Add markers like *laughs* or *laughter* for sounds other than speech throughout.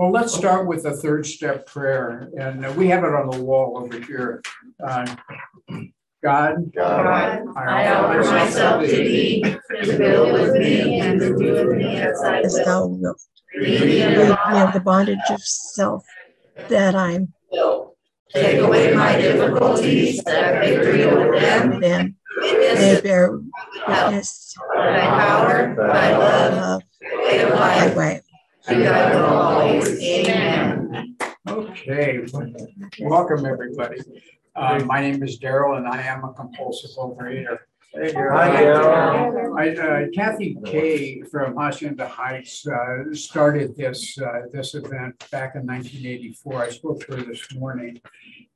Well, let's start with the third step prayer, and uh, we have it on the wall over here. Uh, God, God, I offer myself to thee, to build with me and to do with me as I will. thou wilt. Lead me in of the bondage of self, that I will. Take away my difficulties, that victory over them, then may witness bear help. witness thy power, thy love, of way thy way. To God always. Amen. okay, welcome, everybody. Uh, My name is Daryl, and I am a compulsive overeater. Hi, Daryl. I, uh, Kathy Kay from Hacienda Heights uh, started this, uh, this event back in 1984. I spoke to her this morning.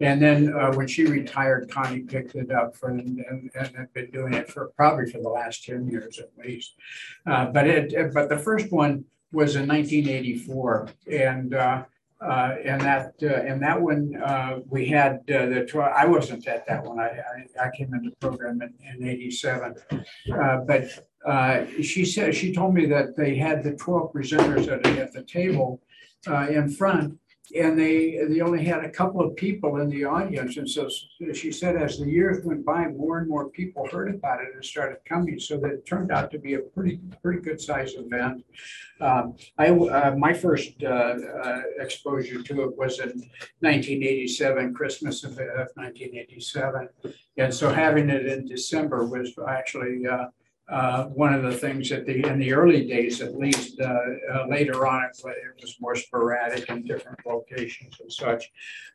And then uh, when she retired, Connie picked it up for, and and have been doing it for, probably for the last 10 years at least. Uh, But it, but the first one was in 1984. And uh, uh, and that, uh, and that one, uh, we had, uh, the, tw- I wasn't at that one. I, I, I came into the program in, in eighty-seven. Uh, but, uh, she said, she told me that they had the twelve presenters at, at the table, uh, in front. And they, they only had a couple of people in the audience. And so she said, as the years went by, more and more people heard about it and started coming. So that it turned out to be a pretty, pretty good sized event. Um, I, uh, my first, uh, uh, exposure to it was in nineteen eighty-seven, Christmas of, of nineteen eighty-seven. And so having it in December was actually, uh, one of the things that the, in the early days at least, uh, uh, later on, it it was more sporadic in different locations and such.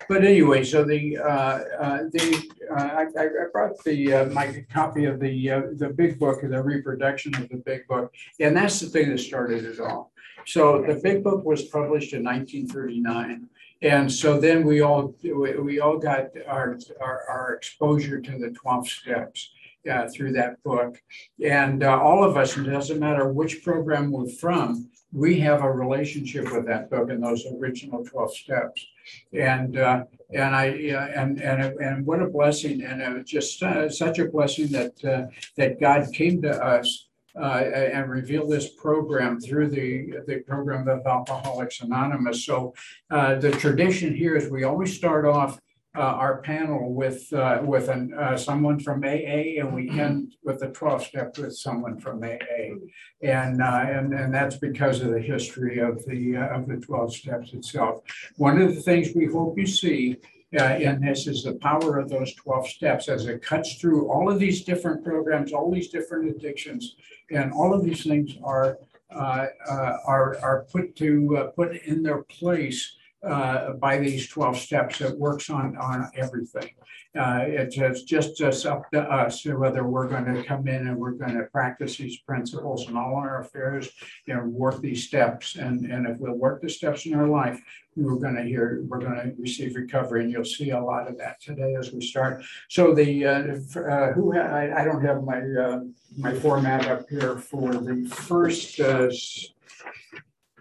But anyway, so the, uh, uh, the, uh, I, I brought the, my copy of the, the big book, the reproduction of the big book. And that's the thing that started it all. So the big book was published in nineteen thirty-nine. And so then we all, we, all got our, our, our exposure to the twelve steps uh, through that book. And uh, all of us, it doesn't matter which program we're from, we have a relationship with that book and those original twelve steps. And, uh, and I, and, and, and what a blessing, and it was just uh, such a blessing that, uh, that God came to us uh, and revealed this program through the, the program of Alcoholics Anonymous. So uh, the tradition here is we always start off uh, our panel with, uh, with an, uh, someone from AA and we end with the 12 step with someone from AA. And, uh, and, and that's because of the history of the, uh, of the 12 steps itself. One of the things we hope you see uh, in this is the power of those 12 steps as it cuts through all of these different programs, all these different addictions. And all of these things are, are, are put to, put in their place uh, by these 12 steps. It works on, on everything. Uh, It's just, just up to us whether we're going to come in and we're going to practice these principles in all our affairs and work these steps. And, and if we'll work the steps in our life, we're going to hear, we're going to receive recovery. And you'll see a lot of that today as we start. So the, uh, uh, who, I, I don't have my, uh, my format up here for the first, uh,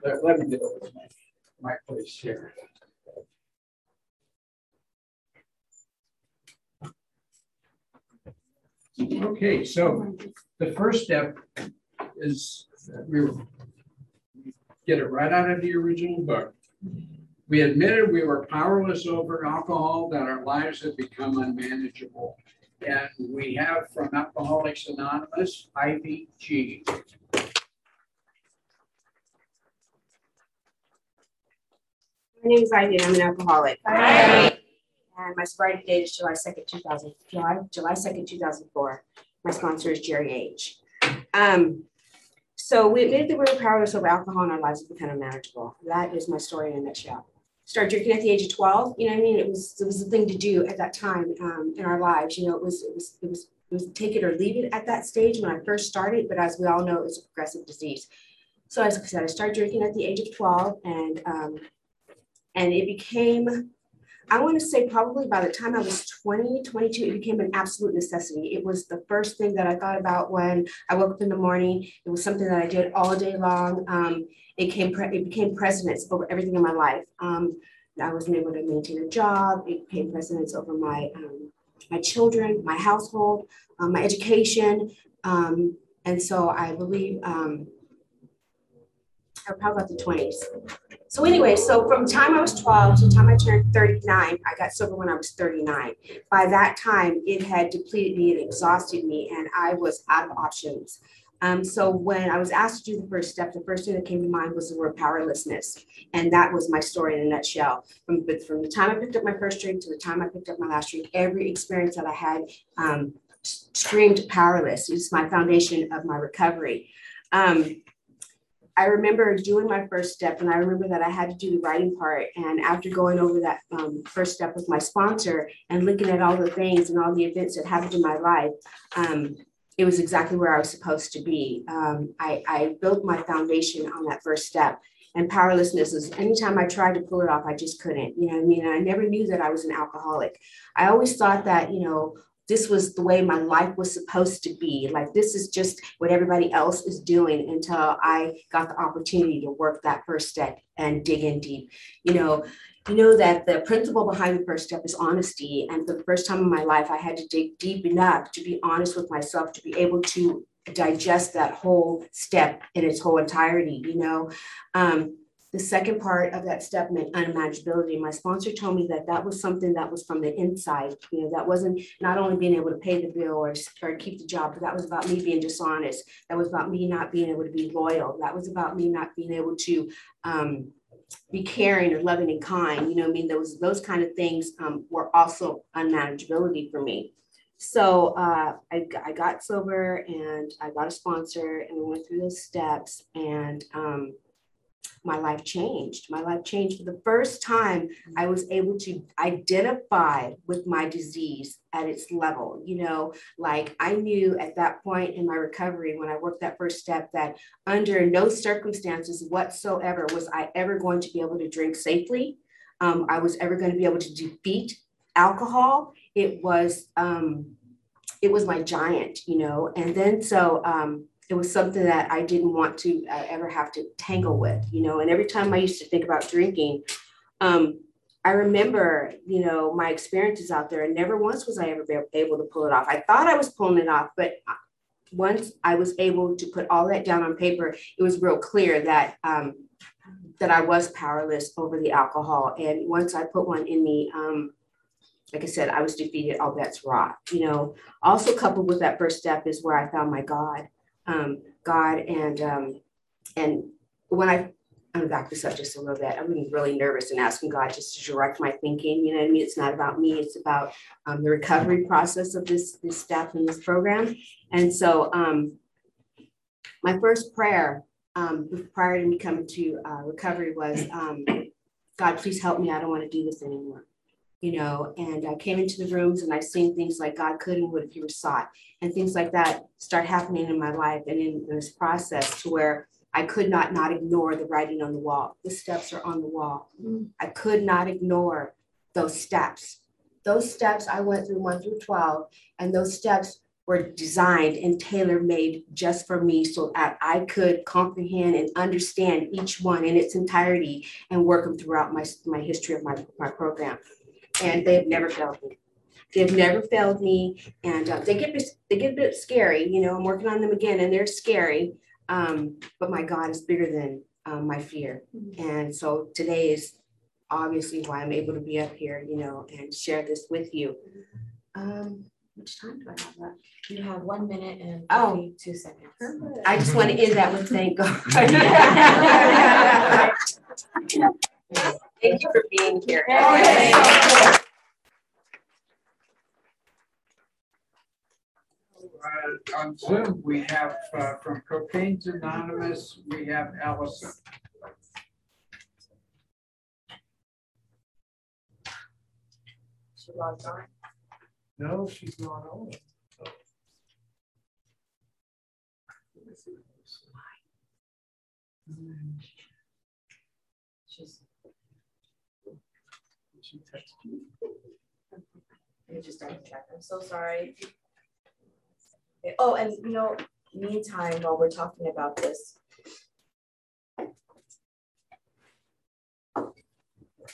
let let me get over my, my place here. Okay, so the first step is we get it right out of the original book. We admitted we were powerless over alcohol, that our lives had become unmanageable. And we have from Alcoholics Anonymous, Ivy G. My name is Ivy and I'm an alcoholic. Hi. And my sobriety date is July second, two thousand, July, July second, two thousand four. My sponsor is Jerry H. Um, so we admitted that we were powerless over alcohol and our lives have become unmanageable. That is my story in a nutshell. Started drinking at the age of twelve, you know what I mean? It was, it was the thing to do at that time, um, in our lives, you know, it was, it was, it was, it was take it or leave it at that stage when I first started, but as we all know, it's a progressive disease. So as I said, I started drinking at the age of twelve and, um, and it became i want to say probably by the time i was 20 22 it became an absolute necessity. It was the first thing that i thought about when i woke up in the morning. It was something that i did all day long. Um, it came pre- it became precedence over everything in my life. Um, i wasn't able to maintain a job. It became precedence over my um, my children my household um, my education. Um, and so i believe um, probably about the 20s So anyway, so from the time I was twelve to the time I turned thirty-nine, I got sober when I was thirty-nine. By that time, it had depleted me and exhausted me, and I was out of options. Um, so when I was asked to do the first step, the first thing that came to mind was the word powerlessness. And that was my story in a nutshell. From, from the time I picked up my first drink to the time I picked up my last drink, every experience that I had um, screamed powerless. It's my foundation of my recovery. Um, I remember doing my first step, and I remember that I had to do the writing part. And after going over that um, first step with my sponsor and looking at all the things and all the events that happened in my life, um, it was exactly where I was supposed to be. Um, I, I built my foundation on that first step. And powerlessness is anytime I tried to pull it off, I just couldn't. You know I mean? I never knew that I was an alcoholic. I always thought that, you know, this was the way my life was supposed to be. Like this is just what everybody else is doing until I got the opportunity to work that first step and dig in deep. You know, you know that the principle behind the first step is honesty. And for the first time in my life, I had to dig deep enough to be honest with myself to be able to digest that whole step in its whole entirety. You know, um, the second part of that step meant unmanageability. My sponsor told me that that was something that was from the inside. You know, that wasn't not only being able to pay the bill or, or keep the job, but that was about me being dishonest. That was about me not being able to be loyal. That was about me not being able to um, be caring or loving and kind. You know, I mean, those those kind of things um, were also unmanageability for me. So uh, I, I got sober and I got a sponsor and we went through those steps and um, my life changed. My life changed for the first time. I was able to identify with my disease at its level. You know, like I knew at that point in my recovery when I worked that first step that under no circumstances whatsoever was I ever going to be able to drink safely. Um, I was ever going to be able to defeat alcohol. It was um, it was my giant, you know. And then so um, it was something that I didn't want to uh, ever have to tangle with, you know. And every time I used to think about drinking, um, I remember, you know, my experiences out there, and never once was I ever able to pull it off. I thought I was pulling it off, but once I was able to put all that down on paper, it was real clear that um, that I was powerless over the alcohol. And once I put one in me, um, like I said, I was defeated. All bets were. You know, also coupled with that first step is where I found my God um, God and um, and when I I'm back to subject a little bit, I'm really nervous and asking God just to direct my thinking. You know what I mean? It's not about me. It's about um, the recovery process of this this step in this program. And so um, my first prayer um, prior to me coming to uh, recovery was, um, God, please help me. I don't want to do this anymore you know, and I came into the rooms and I've seen things like God could and would if you were sought, and things like that start happening in my life and in, this process to where I could not not ignore the writing on the wall. The steps are on the wall. Mm. I could not ignore those steps. Those steps I went through one through 12, and those steps were designed and tailor made just for me so that I could comprehend and understand each one in its entirety and work them throughout my, my history of my, my program and they've never failed me. They've never failed me, and uh, they get they get a bit scary. You know, I'm working on them again, and they're scary. Um, but my God is bigger than um, my fear, mm-hmm. and so today is obviously why I'm able to be up here, you know, and share this with you. Um, much time do I have left? You have one minute and oh. two seconds. I just want to end that with thank God. *laughs* *laughs* *laughs* Thank you for being here. Uh, on Zoom, we have uh, from Cocaine's Anonymous, we have Allison. She logged on. No, she's not on. She's She texted you. I just double check. I'm so sorry. Okay. Oh, and you know, meantime, while we're talking about this,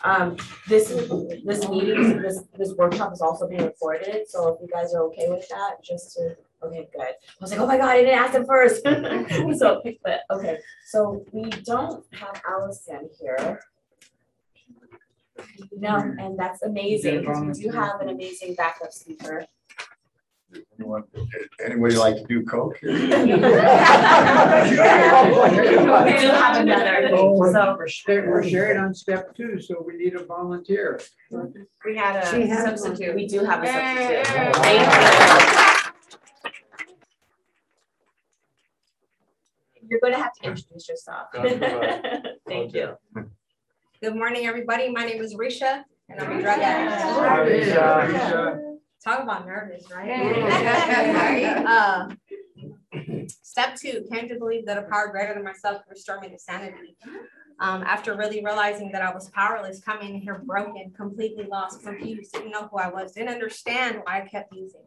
um, this this meeting, this this workshop is also being recorded. So if you guys are okay with that, just to Okay, good. I was like, oh my god, I didn't ask him first. *laughs* so, but okay, so we don't have Allison here. No, and that's amazing because we do have an amazing backup speaker. Anyone, anybody like to do coke? We *laughs* *laughs* do have another, Oh, so We're sta- we're sharing on step two, so we need a volunteer. we had a has one. substitute. We do have a substitute. Yay. Thank you. You're gonna have to introduce yourself. *laughs* Thank you. Good morning, everybody. My name is Risha and I'm a drug addict. Risha. Risha. *laughs* Talk about nervous, right? Yeah. *laughs* Uh, *laughs* Step two, came to believe that a power greater than myself could restore me to sanity. Um, after really realizing that I was powerless, coming here broken, completely lost, confused, didn't know who I was, didn't understand why I kept using.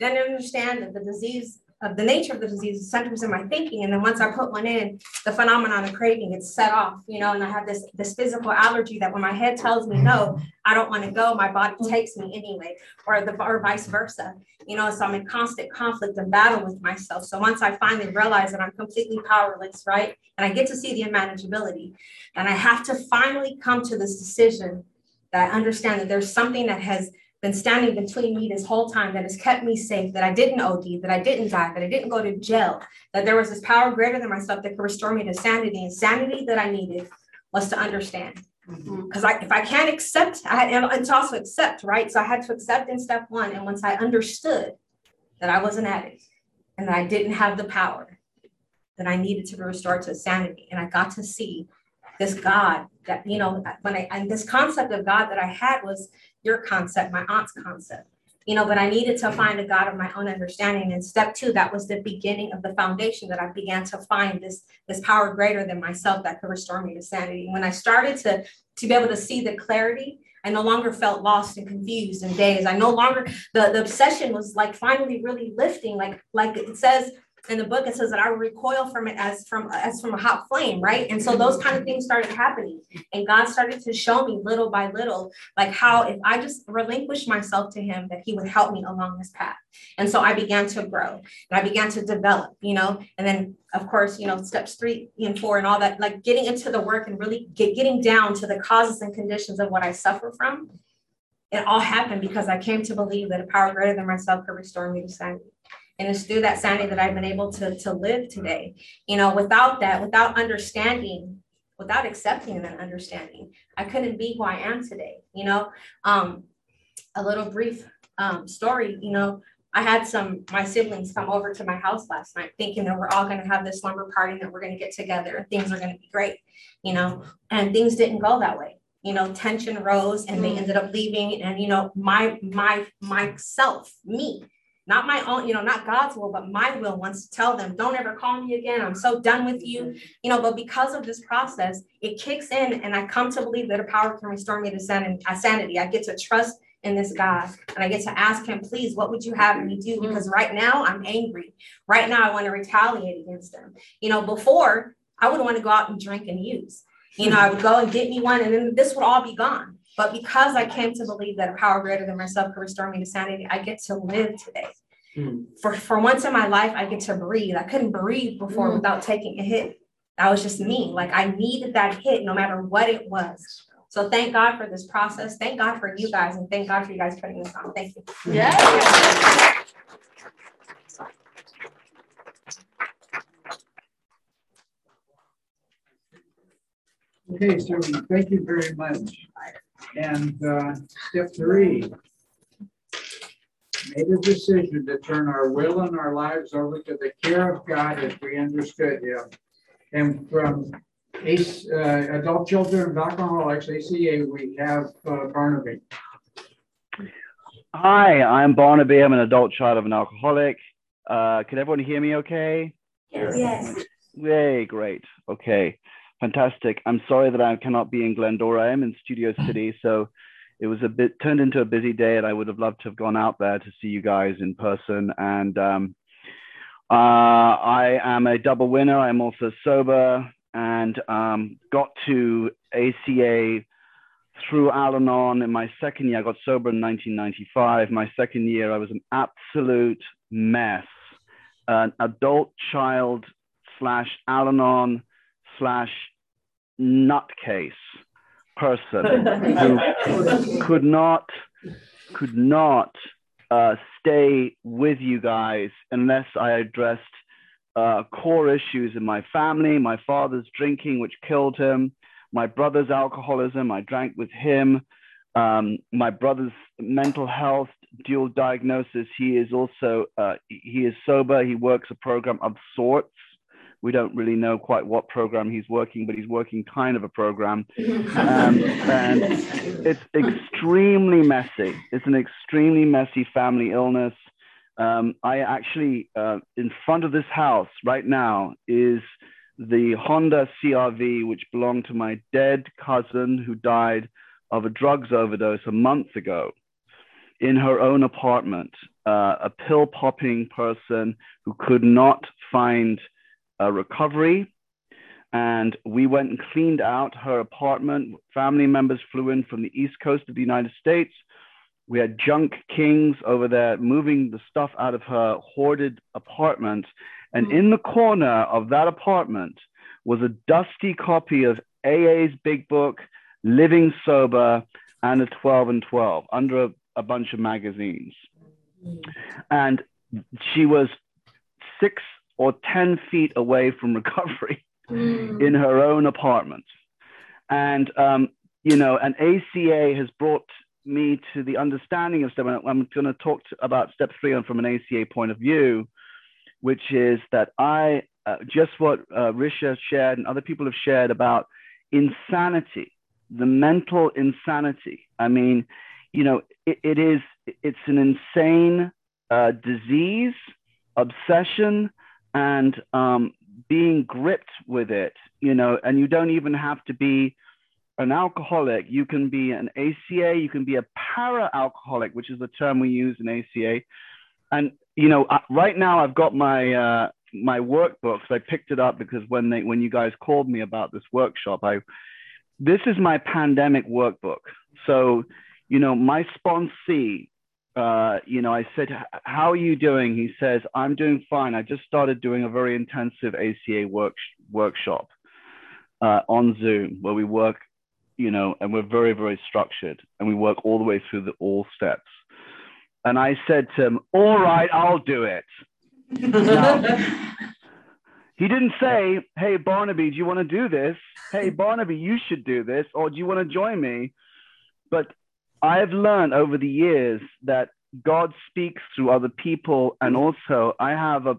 Didn't understand that the disease of the nature of the disease is centers in my thinking. And then once I put one in, the phenomenon of craving, it's set off, you know, and I have this this physical allergy that when my head tells me no, I don't want to go, my body takes me anyway, or the or vice versa. You know, so I'm in constant conflict and battle with myself. So once I finally realize that I'm completely powerless, right? And I get to see the unmanageability, and I have to finally come to this decision that I understand that there's something that has been standing between me this whole time that has kept me safe, that I didn't OD, that I didn't die, that I didn't go to jail, that there was this power greater than myself that could restore me to sanity. And sanity that I needed was to understand. Mm-hmm. Because I, if I can't accept, I had, and it's also accept, right? So I had to accept in step one. And once I understood that I was an addict and that I didn't have the power, that I needed to be restored to sanity. And I got to see this God that, you know, when I, and this concept of God that I had was your concept, my aunt's concept, you know, but I needed to find a God of my own understanding. And step two, that was the beginning of the foundation that I began to find this, this power greater than myself that could restore me to sanity. When I started to, to be able to see the clarity, I no longer felt lost and confused and dazed. I no longer, the, the obsession was like finally really lifting, like, like it says, in the book it says that I recoil from it as from as from a hot flame, right? And so those kind of things started happening, and God started to show me little by little, like how if I just relinquished myself to Him, that He would help me along this path. And so I began to grow, and I began to develop, you know. And then of course, you know, steps three and four and all that, like getting into the work and really get, getting down to the causes and conditions of what I suffer from. It all happened because I came to believe that a power greater than myself could restore me to sanity. And it's through that sanity that I've been able to, to live today. You know, without that, without understanding, without accepting and understanding, I couldn't be who I am today. You know, um, a little brief um, story, you know, I had some, my siblings come over to my house last night thinking that we're all going to have this slumber party and that we're going to get together things are going to be great, you know, and things didn't go that way you know tension rose and they ended up leaving and you know my my myself me not my own you know not god's will but my will wants to tell them don't ever call me again. I'm so done with you. You know but because of this process it kicks in and i come to believe that a power can restore me to uh, sanity. I get to trust in this god and i get to ask him please what would you have me do? Because right now i'm angry. Right now i want to retaliate against him. You know before i would want to go out and drink and use. You know, I would go and get me one and then this would all be gone. But because I came to believe that a power greater than myself could restore me to sanity, I get to live today. Hmm. For, for once in my life, I get to breathe. I couldn't breathe before hmm. without taking a hit. That was just me. Like I needed that hit no matter what it was. So thank God for this process. Thank God for you guys and thank God for you guys putting this on. Thank you. Yeah. Okay, so thank you very much. And uh, step three. Made a decision to turn our will and our lives over to the care of God as we understood Him. And from ACE, uh, Adult Children of Alcoholics, ACA, we have uh, Barnaby. Hi, I'm Barnaby. I'm an adult child of an alcoholic. Uh, can everyone hear me okay? Yes. Yay, great. Okay, fantastic. I'm sorry that I cannot be in Glendora. I am in Studio City, so it was a bit turned into a busy day, and I would have loved to have gone out there to see you guys in person. And um, uh, I am a double winner. I'm also sober and um, got to ACA through Al Anon in my second year. I got sober in 1995. My second year, I was an absolute mess. an adult child slash Al-Anon slash nutcase person *laughs* who could not could not uh, stay with you guys unless I addressed uh, core issues in my family, my father's drinking, which killed him, my brother's alcoholism, I drank with him, um, my brother's mental health, dual diagnosis. He is also, uh, he is sober. He works a program of sorts. We don't really know quite what program he's working, but he's working kind of a program. *laughs* Um, and it's extremely messy. It's an extremely messy family illness. Um, I actually, uh, in front of this house right now is the Honda CRV, which belonged to my dead cousin who died of a drugs overdose a month ago in her own apartment. Uh, a pill popping person who could not find a recovery. And we went and cleaned out her apartment. Family members flew in from the East Coast of the United States we had junk kings over there moving the stuff out of her hoarded apartment. And hmm. in the corner of that apartment was a dusty copy of AA's big book, Living Sober, and a 12 and 12 under a, a bunch of magazines. Hmm. And she was six or 10 feet away from recovery in her own apartment. And, um, you know, an ACA has brought me to the understanding of step. I'm going to talk about step three on from an ACA point of view, which is that I uh, just what uh, Risha shared and other people have shared about insanity, the mental insanity. I mean, you know, it, it is it's an insane uh, disease, obsession, and um, being gripped with it. You know, and you don't even have to be an alcoholic, you can be an ACA, you can be a para alcoholic, which is the term we use in ACA. And you know, right now I've got my uh, my workbooks. I picked it up because when they when you guys called me about this workshop, I this is my pandemic workbook. So, you know, my sponsee, uh, you know, I said, "How are you doing?" He says, "I'm doing fine. I just started doing a very intensive ACA work workshop." Uh, on Zoom, where we work you know, and we're very, very structured and we work all the way through the all steps. And I said to him, All right, I'll do it. now, he didn't say, Hey, Barnaby, do you want to do this? Hey, Barnaby, you should do this. Or do you want to join me? But I've learned over the years that God speaks through other people. And also, I have a,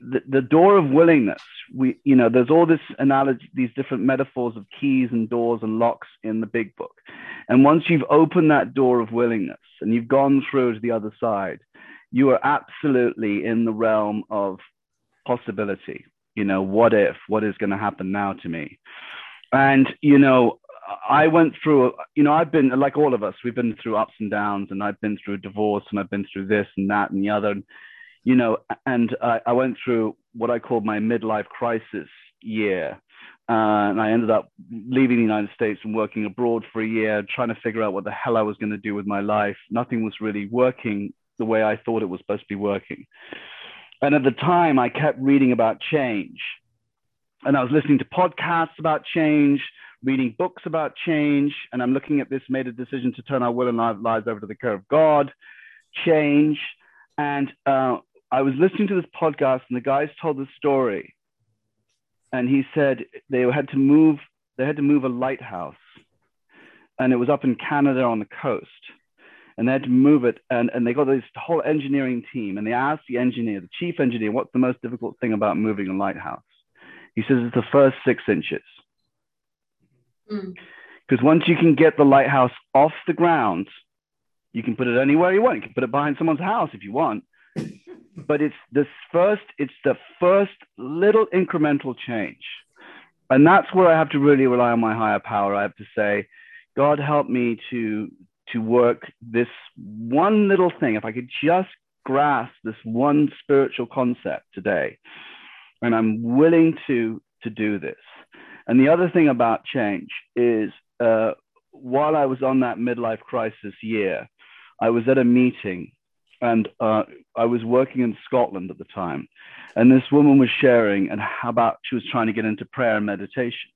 the, the door of willingness. We you know there's all this analogy these different metaphors of keys and doors and locks in the big book. And once you've opened that door of willingness and you've gone through to the other side you are absolutely in the realm of possibility. You know what if? What is going to happen now to me? And you know I went through, you know, I've been like all of us, we've been through ups and downs, and I've been through a divorce, and I've been through this and that and the other. And you know, and uh, I went through what I called my midlife crisis year. Uh, and I ended up leaving the United States and working abroad for a year, trying to figure out what the hell I was going to do with my life. Nothing was really working the way I thought it was supposed to be working. And at the time, I kept reading about change. And I was listening to podcasts about change, reading books about change. And I'm looking at this, made a decision to turn our will and our lives over to the care of God, change. And uh, I was listening to this podcast and the guys told the story. And he said they had to move, they had to move a lighthouse. And it was up in Canada on the coast. And they had to move it. And, and they got this whole engineering team. And they asked the engineer, the chief engineer, what's the most difficult thing about moving a lighthouse? He says it's the first six inches. Because mm. once you can get the lighthouse off the ground, you can put it anywhere you want. You can put it behind someone's house if you want *laughs* but it's this first, it's the first little incremental change. And that's where I have to really rely on my higher power. I have to say, God help me to to work this one little thing. If I could just grasp this one spiritual concept today, and I'm willing to to do this. And the other thing about change is, uh, while I was on that midlife crisis year, I was at a meeting and uh, I was working in Scotland at the time, and this woman was sharing and how about she was trying to get into prayer and meditation,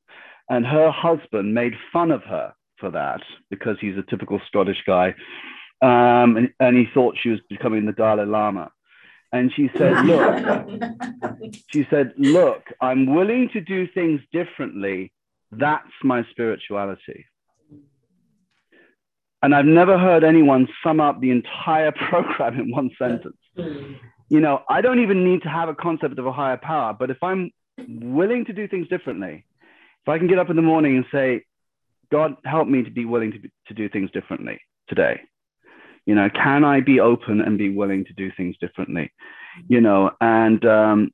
and her husband made fun of her for that because he's a typical Scottish guy, um, and, and he thought she was becoming the Dalai Lama. And she said, Look, *laughs* she said, Look, I'm willing to do things differently. That's my spirituality. And I've never heard anyone sum up the entire *laughs* program in one sentence. You know, I don't even need to have a concept of a higher power, but if I'm willing to do things differently, if I can get up in the morning and say, God, help me to be willing to, be, to do things differently today. You know, can I be open and be willing to do things differently? You know, and um,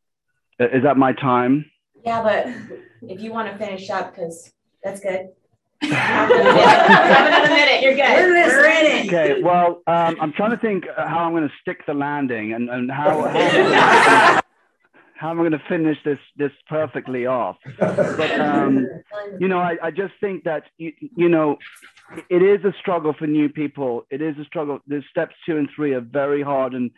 is that my time? Yeah, but if you want to finish up, because that's good. *laughs* Another minute, you're good. We're listening. Okay, well, um, I'm trying to think how I'm going to stick the landing and, and how, how, *laughs* how am I going to finish this this perfectly off. But um, you know, I, I just think that you, you know, it is a struggle for new people. It is a struggle. The steps two and three are very hard, and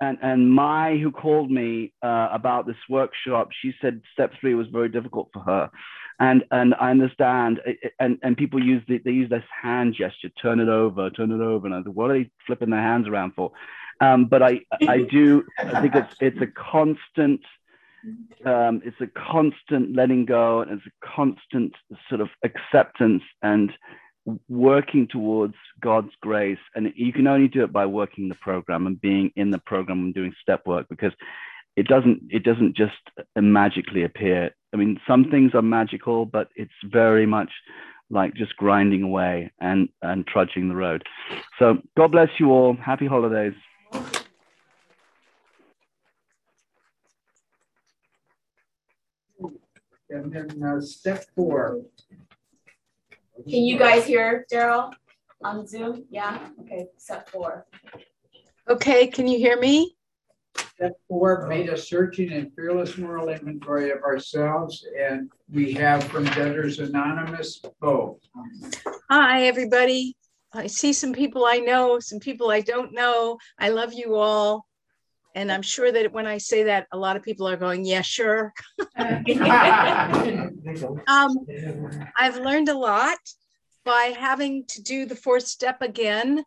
and and Mai, who called me uh, about this workshop, she said step three was very difficult for her and and I understand, and and people use the, they use this hand gesture, turn it over, turn it over, and I said, what are they flipping their hands around for? Um, but I I do I think it's it's a constant um, it's a constant letting go, and it's a constant sort of acceptance and working towards God's grace. And you can only do it by working the program and being in the program and doing step work because it doesn't it doesn't just magically appear I mean, some things are magical, but it's very much like just grinding away and, and trudging the road. So God bless you all. Happy holidays. And then uh, step four. Can you guys hear Daryl on Zoom? Yeah, okay, step four. Okay, can you hear me? Step four made a searching and fearless moral inventory of ourselves, and we have from Debtors Anonymous, Bo. Hi, everybody. I see some people I know, some people I don't know. I love you all. And I'm sure that when I say that, a lot of people are going, yeah, sure. *laughs* um, I've learned a lot by having to do the fourth step again.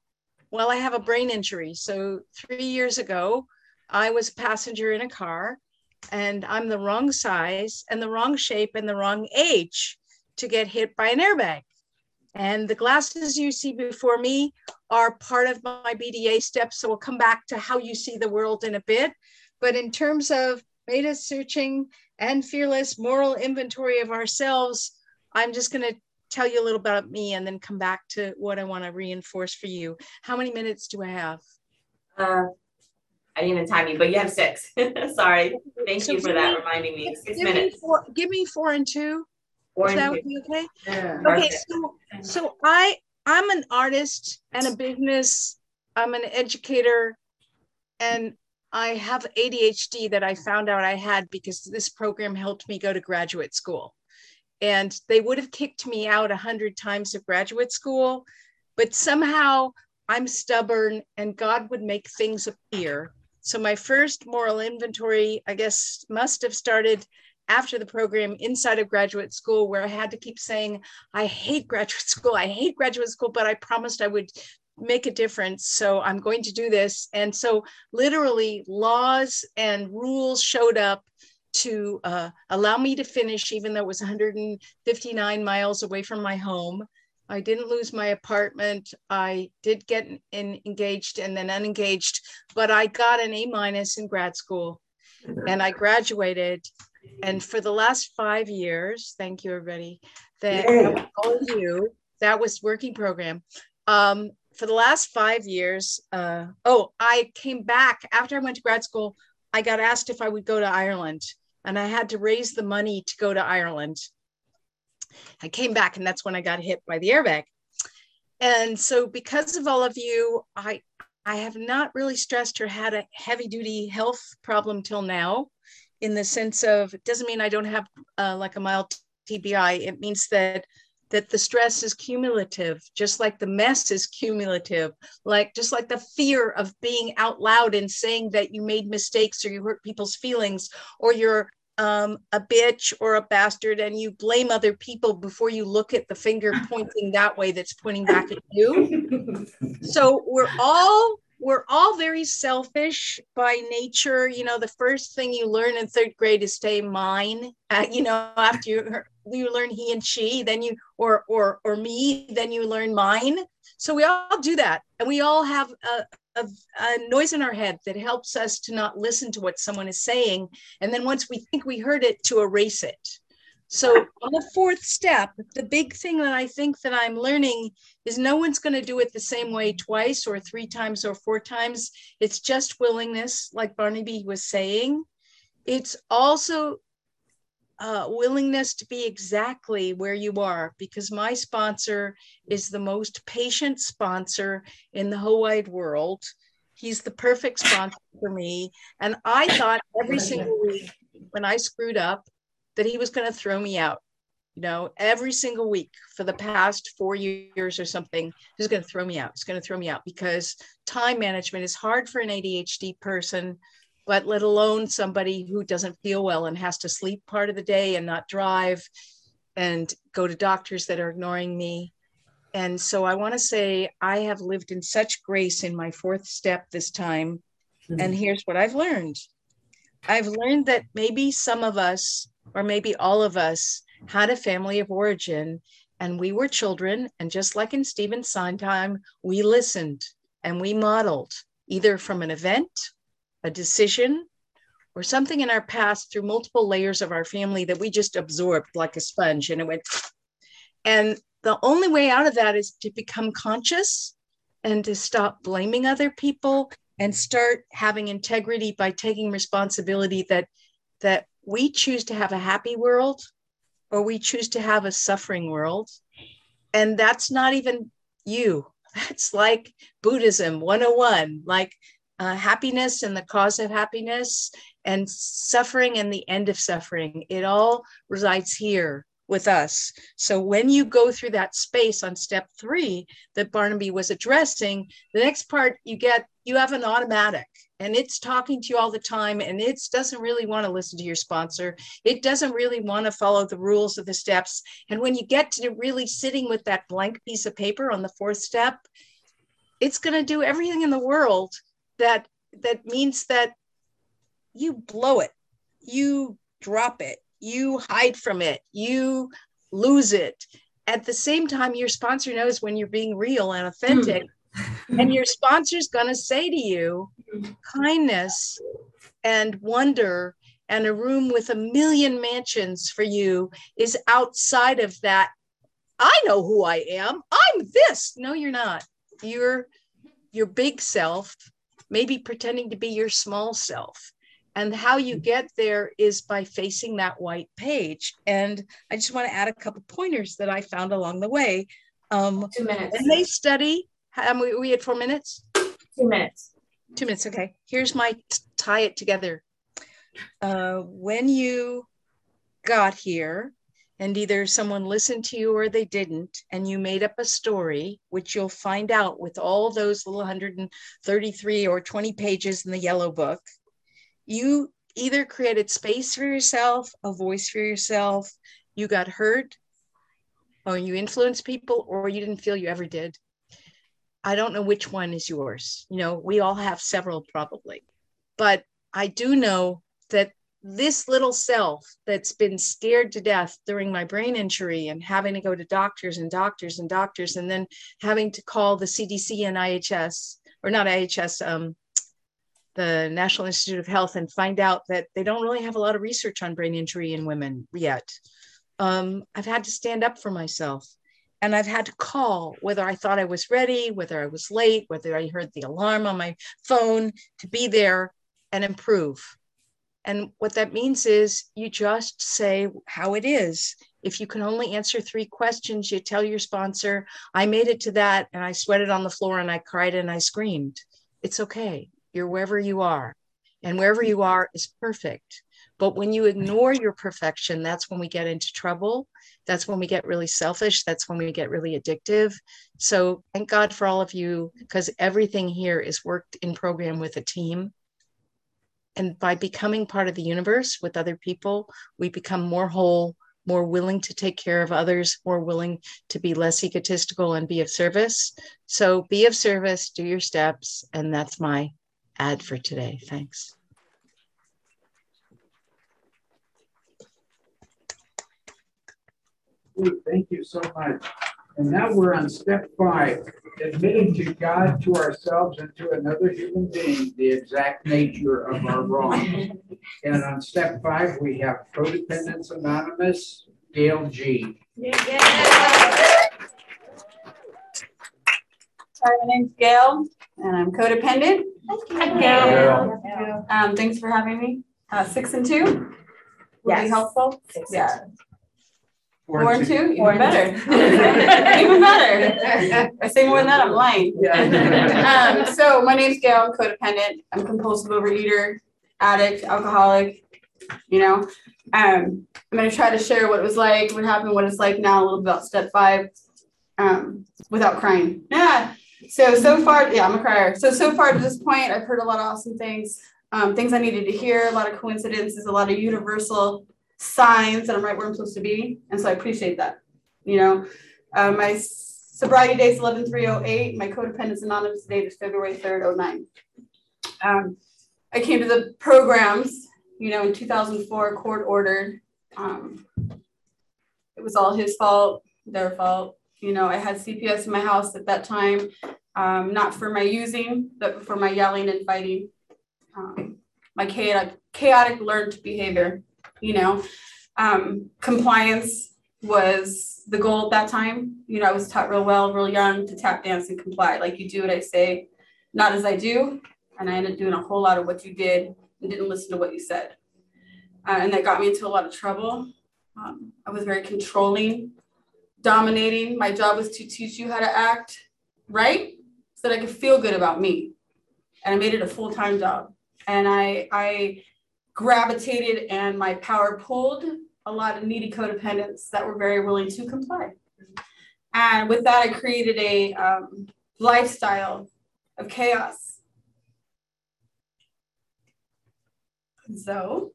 Well, I have a brain injury. So three years ago, I was a passenger in a car and I'm the wrong size and the wrong shape and the wrong age to get hit by an airbag. And the glasses you see before me are part of my BDA steps. So we'll come back to how you see the world in a bit. But in terms of meta searching and fearless moral inventory of ourselves, I'm just going to tell you a little about me and then come back to what I want to reinforce for you. How many minutes do I have? Uh, I didn't even time you, but you have six. *laughs* Sorry. Thank So you for that me- reminding me. Six give me minutes. four, give me four and two. Is that would be okay? Yeah. Okay, so so I I'm an artist and a business. I'm an educator, and I have ADHD that I found out I had because this program helped me go to graduate school. And they would have kicked me out a hundred times of graduate school, but somehow I'm stubborn and God would make things appear. So my first moral inventory, I guess, must have started after the program inside of graduate school where I had to keep saying, I hate graduate *laughs* school. I hate graduate school, but I promised I would make a difference. So I'm going to do this. And so literally laws and rules showed up to uh, allow me to finish, even though it was 159 miles away from my home. I didn't lose my apartment. I did get in, engaged and then unengaged, but I got an A minus in grad school and I graduated. And for the last five years, thank you, everybody, that all of you, that was working program. Um, for the last five years, uh, oh, I came back after I went to grad school. I got asked if I would go to Ireland, and I had to raise the money to go to Ireland. I came back, and that's when I got hit by the airbag. And so, because of all of you, I I have not really stressed or had a heavy duty health problem till now, in the sense of it doesn't mean I don't have uh, like a mild TBI. It means that that the stress is cumulative, just like the mess is cumulative, like just like the fear of being out loud and saying that you made mistakes or you hurt people's feelings or you're um, a bitch or a bastard and you blame other people before you look at the finger *laughs* pointing that way that's pointing back at you. so we're all we're all very selfish by nature. You know, the first thing you learn in third grade is stay mine. Uh, you know, after you you learn he and she, then you or or or me, then you learn mine. So we all do that, and we all have a, a, a noise in our head that helps us to not listen to what someone is saying, and then once we think we heard it, to erase it. So on the fourth step, the big thing that I think that I'm learning is no one's going to do it the same way twice or three times or four times. It's just willingness, like Barnaby was saying. It's also uh, willingness to be exactly where you are because my sponsor is the most patient sponsor in the whole wide world. He's the perfect sponsor for me. And I thought every single week when I screwed up that he was going to throw me out. You know, every single week for the past four years or something, he's going to throw me out. It's going to throw me out because time management is hard for an ADHD person but let alone somebody who doesn't feel well and has to sleep part of the day and not drive and go to doctors that are ignoring me. And so I want to say I have lived in such grace in my fourth step this time. Mm-hmm. And here's what I've learned I've learned that maybe some of us, or maybe all of us, had a family of origin and we were children. And just like in Stephen Sondheim, we listened and we modeled either from an event a decision, or something in our past through multiple layers of our family that we just absorbed like a sponge and it went. *sniffs* And the only way out of that is to become conscious and to stop blaming other people and start having integrity by taking responsibility that that we choose to have a happy world or we choose to have a suffering world. And that's not even you. *laughs* That's like buddhism 101 like uh, happiness and the cause of happiness and suffering and the end of suffering. It all resides here with us. So when you go through that space on step three that Barnaby was addressing, the next part you get, you have an automatic and it's talking to you all the time and it doesn't really want to listen to your sponsor. It doesn't really want to follow the rules of the steps. And when you get to really sitting with that blank piece of paper on the fourth step, it's going to do everything in the world that that means that you blow it you drop it you hide from it. You lose it. At the same time your sponsor knows when you're being real and authentic hmm. and your sponsor's going to say to you kindness and wonder and a room with a million mansions for you is outside of that. I know who i am. I'm this. No you're not. You're your big self maybe pretending to be your small self. And how you get there is by facing that white page. And I just want to add a couple pointers that I found along the way. Um, Two minutes. And they study, um, we, we had four minutes? Two minutes. Two minutes, okay. Here's my tie it together. Uh, when you got here, and either someone listened to you or they didn't, and you made up a story, which you'll find out with all those little 133 or 20 pages in the yellow book. You either created space for yourself, a voice for yourself, you got hurt, or you influenced people, or you didn't feel you ever did. I don't know which one is yours. You know, we all have several probably, but I do know that this little self that's been scared to death during my brain injury and having to go to doctors and doctors and doctors and then having to call the CDC and IHS or not IHS um, the National Institute of Health and find out that they don't really have a lot of research on brain injury in women yet. Um, I've had to stand up for myself and I've had to call whether I thought I was ready, whether I was late, whether I heard the alarm on my phone to be there and improve and what that means is you just say how it is. If you can only answer three questions, you tell your sponsor, I made it to that and I sweated on the floor and I cried and I screamed. It's okay. You're wherever you are. And wherever you are is perfect. But when you ignore your perfection, that's when we get into trouble. That's when we get really selfish. That's when we get really addictive. So thank God for all of you because everything here is worked in program with a team. And by becoming part of the universe with other people, we become more whole, more willing to take care of others, more willing to be less egotistical and be of service. So be of service, do your steps. And that's my ad for today. Thanks. Thank you so much. And now we're on step five, admitting to God, to ourselves, and to another human being the exact nature of our wrongs. And on step five, we have Codependence Anonymous, Gail G. Hi, my name's Gail, and I'm codependent. Thank you, Gail. Um, thanks for having me. Uh, six and two would be helpful. Six. Yeah, Four four and and two. two, even and better. *laughs* Even better. I say more than that, I'm lying. Yeah. Um, so my name's Gail, I'm codependent. I'm compulsive overeater, addict, alcoholic, you know. Um, I'm gonna try to share what it was like, what happened, what it's like now, a little bit about step five, um, without crying. Yeah. So so far, yeah, I'm a crier. So so far to this point, I've heard a lot of awesome things, um, things I needed to hear, a lot of coincidences, a lot of universal signs that I'm right where I'm supposed to be, and so I appreciate that. You know, uh, my sobriety date is 11308. My codependence anonymous date is February 3rd, 09. Um, I came to the programs, you know, in 2004, court ordered. Um, it was all his fault, their fault. You know, I had CPS in my house at that time, um, not for my using, but for my yelling and fighting. Um, my chaotic, chaotic learned behavior, you know. Um, compliance was the goal at that time. You know, I was taught real well, real young to tap dance and comply. Like you do what I say, not as I do. And I ended up doing a whole lot of what you did and didn't listen to what you said. Uh, and that got me into a lot of trouble. Um, I was very controlling, dominating. My job was to teach you how to act right so that I could feel good about me. And I made it a full time job. And I, I gravitated and my power pulled a lot of needy codependents that were very willing to comply. And with that, I created a um, lifestyle of chaos. So,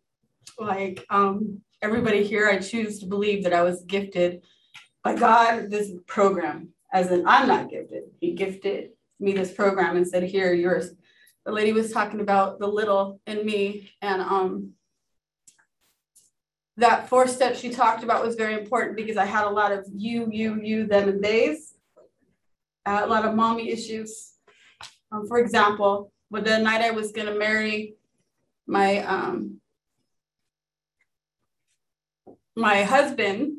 like um, everybody here, I choose to believe that I was gifted by God this program, as in I'm not gifted. He gifted me this program and said, "Here, yours." The lady was talking about the little in me, and um, that four steps she talked about was very important because I had a lot of you, you, you, them, and theys. Uh, a lot of mommy issues. Um, for example, with the night I was going to marry my um, my husband,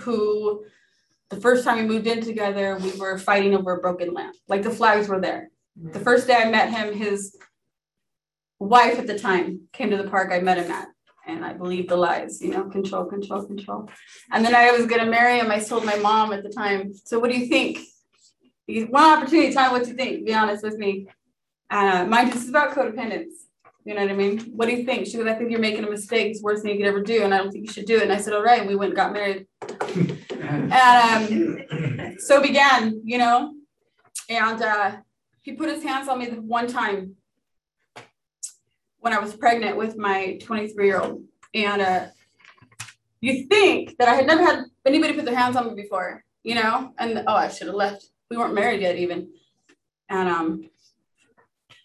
who the first time we moved in together, we were fighting over a broken lamp. Like the flags were there. The first day I met him, his wife at the time came to the park I met him at. And I believed the lies, you know, control, control, control. And then I was going to marry him. I told my mom at the time, So, what do you think? One opportunity, tell me what you think. Be honest with me. Uh, mind you, this is about codependence. You know what I mean? What do you think? She goes, I think you're making a mistake. It's the worst thing you could ever do. And I don't think you should do it. And I said, All right. And we went and got married. And um, so began, you know, and uh, he put his hands on me one time when I was pregnant with my 23 year old. And uh, you think that I had never had anybody put their hands on me before, you know? And oh, I should have left. We weren't married yet, even. And um,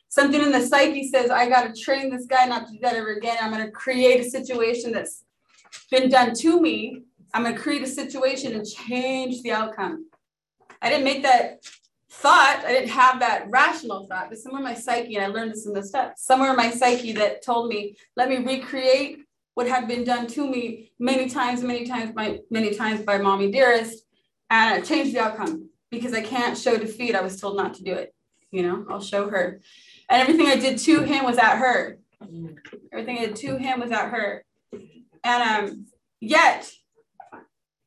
something in the psyche says, I got to train this guy not to do that ever again. I'm going to create a situation that's been done to me. I'm going to create a situation and change the outcome. I didn't make that thought, I didn't have that rational thought, but somewhere in my psyche, and I learned this in the steps, somewhere in my psyche that told me, let me recreate what had been done to me many times, many times, by many times by mommy dearest, and change the outcome because I can't show defeat. I was told not to do it. You know, I'll show her. And everything I did to him was at her. Everything I did to him was at her. And um, yet,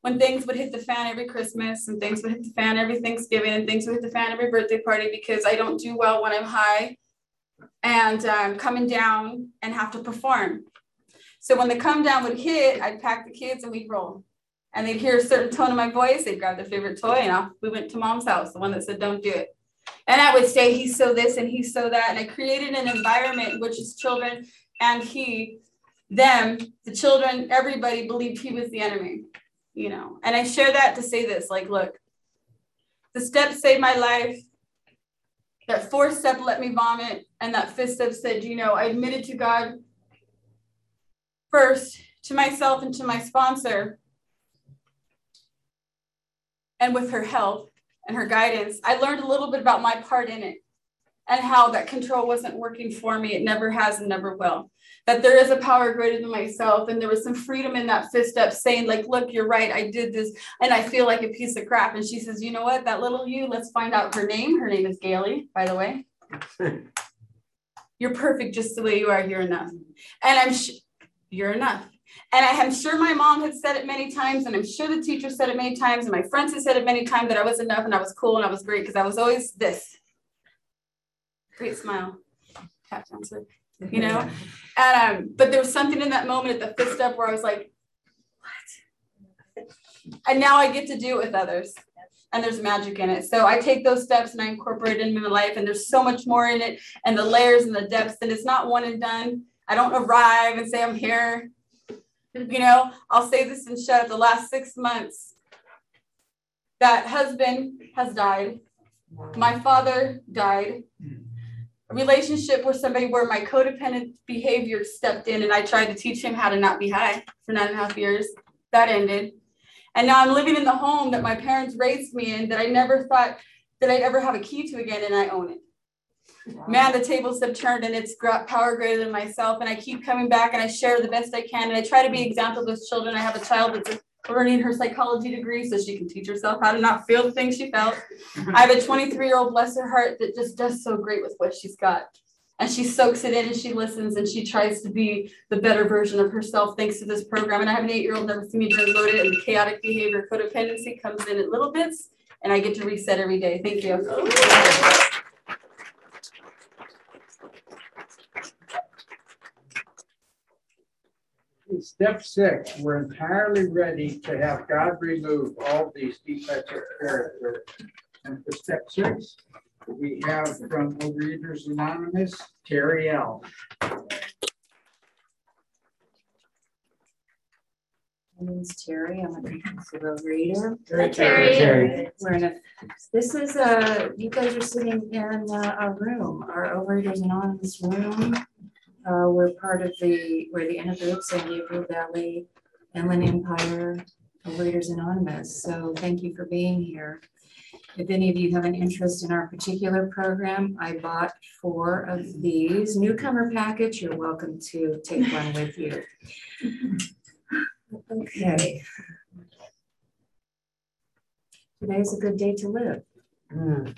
when things would hit the fan every Christmas and things would hit the fan every Thanksgiving and things would hit the fan every birthday party because I don't do well when I'm high and um, coming down and have to perform. So when the come down would hit, I'd pack the kids and we'd roll. And they'd hear a certain tone of my voice, they'd grab their favorite toy, and off we went to mom's house, the one that said, don't do it. And I would say, he's so this and he's so that. And I created an environment in which his children and he, them, the children, everybody believed he was the enemy, you know. And I share that to say this like, look, the step saved my life. That fourth step let me vomit. And that fifth step said, you know, I admitted to God first, to myself and to my sponsor. And with her help and her guidance, I learned a little bit about my part in it and how that control wasn't working for me. It never has and never will. That there is a power greater than myself. And there was some freedom in that fifth step saying, like, look, you're right. I did this and I feel like a piece of crap. And she says, you know what? That little you, let's find out her name. Her name is Gailey, by the way. *laughs* you're perfect just the way you are. You're enough. And I'm, sh- you're enough. And I am sure my mom had said it many times, and I'm sure the teacher said it many times, and my friends had said it many times that I was enough and I was cool and I was great because I was always this great smile, tap dancer, you know? And um, but there was something in that moment at the fifth step where I was like, what? And now I get to do it with others. And there's magic in it. So I take those steps and I incorporate it into my life. And there's so much more in it and the layers and the depths. And it's not one and done. I don't arrive and say I'm here. You know, I'll say this and shut up the last six months. That husband has died. My father died relationship with somebody where my codependent behavior stepped in and I tried to teach him how to not be high for nine and a half years. That ended. And now I'm living in the home that my parents raised me in that I never thought that I'd ever have a key to again, and I own it. Wow. Man, the tables have turned and it's power greater than myself. And I keep coming back and I share the best I can. And I try to be example with children. I have a child that's learning her psychology degree so she can teach herself how to not feel the things she felt. I have a 23 year old, bless her heart, that just does so great with what she's got. And she soaks it in and she listens and she tries to be the better version of herself thanks to this program. And I have an eight year old never seen me drink loaded and chaotic behavior codependency comes in at little bits and I get to reset every day. Thank you. Step six, we're entirely ready to have God remove all these defects of character. And for step six, we have from Overeaters Anonymous, Terry L. My name's Terry. I'm a compulsive overeater. Terry. Terry. We're in a, this is a, you guys are sitting in uh, our room, our Overeaters Anonymous room. Uh, we're part of the, we're the Inner San Gabriel Valley Inland Empire Overeaters Anonymous. So thank you for being here. If any of you have an interest in our particular program, I bought four of these newcomer package. You're welcome to take one with you. Okay. Today is a good day to live. Mm.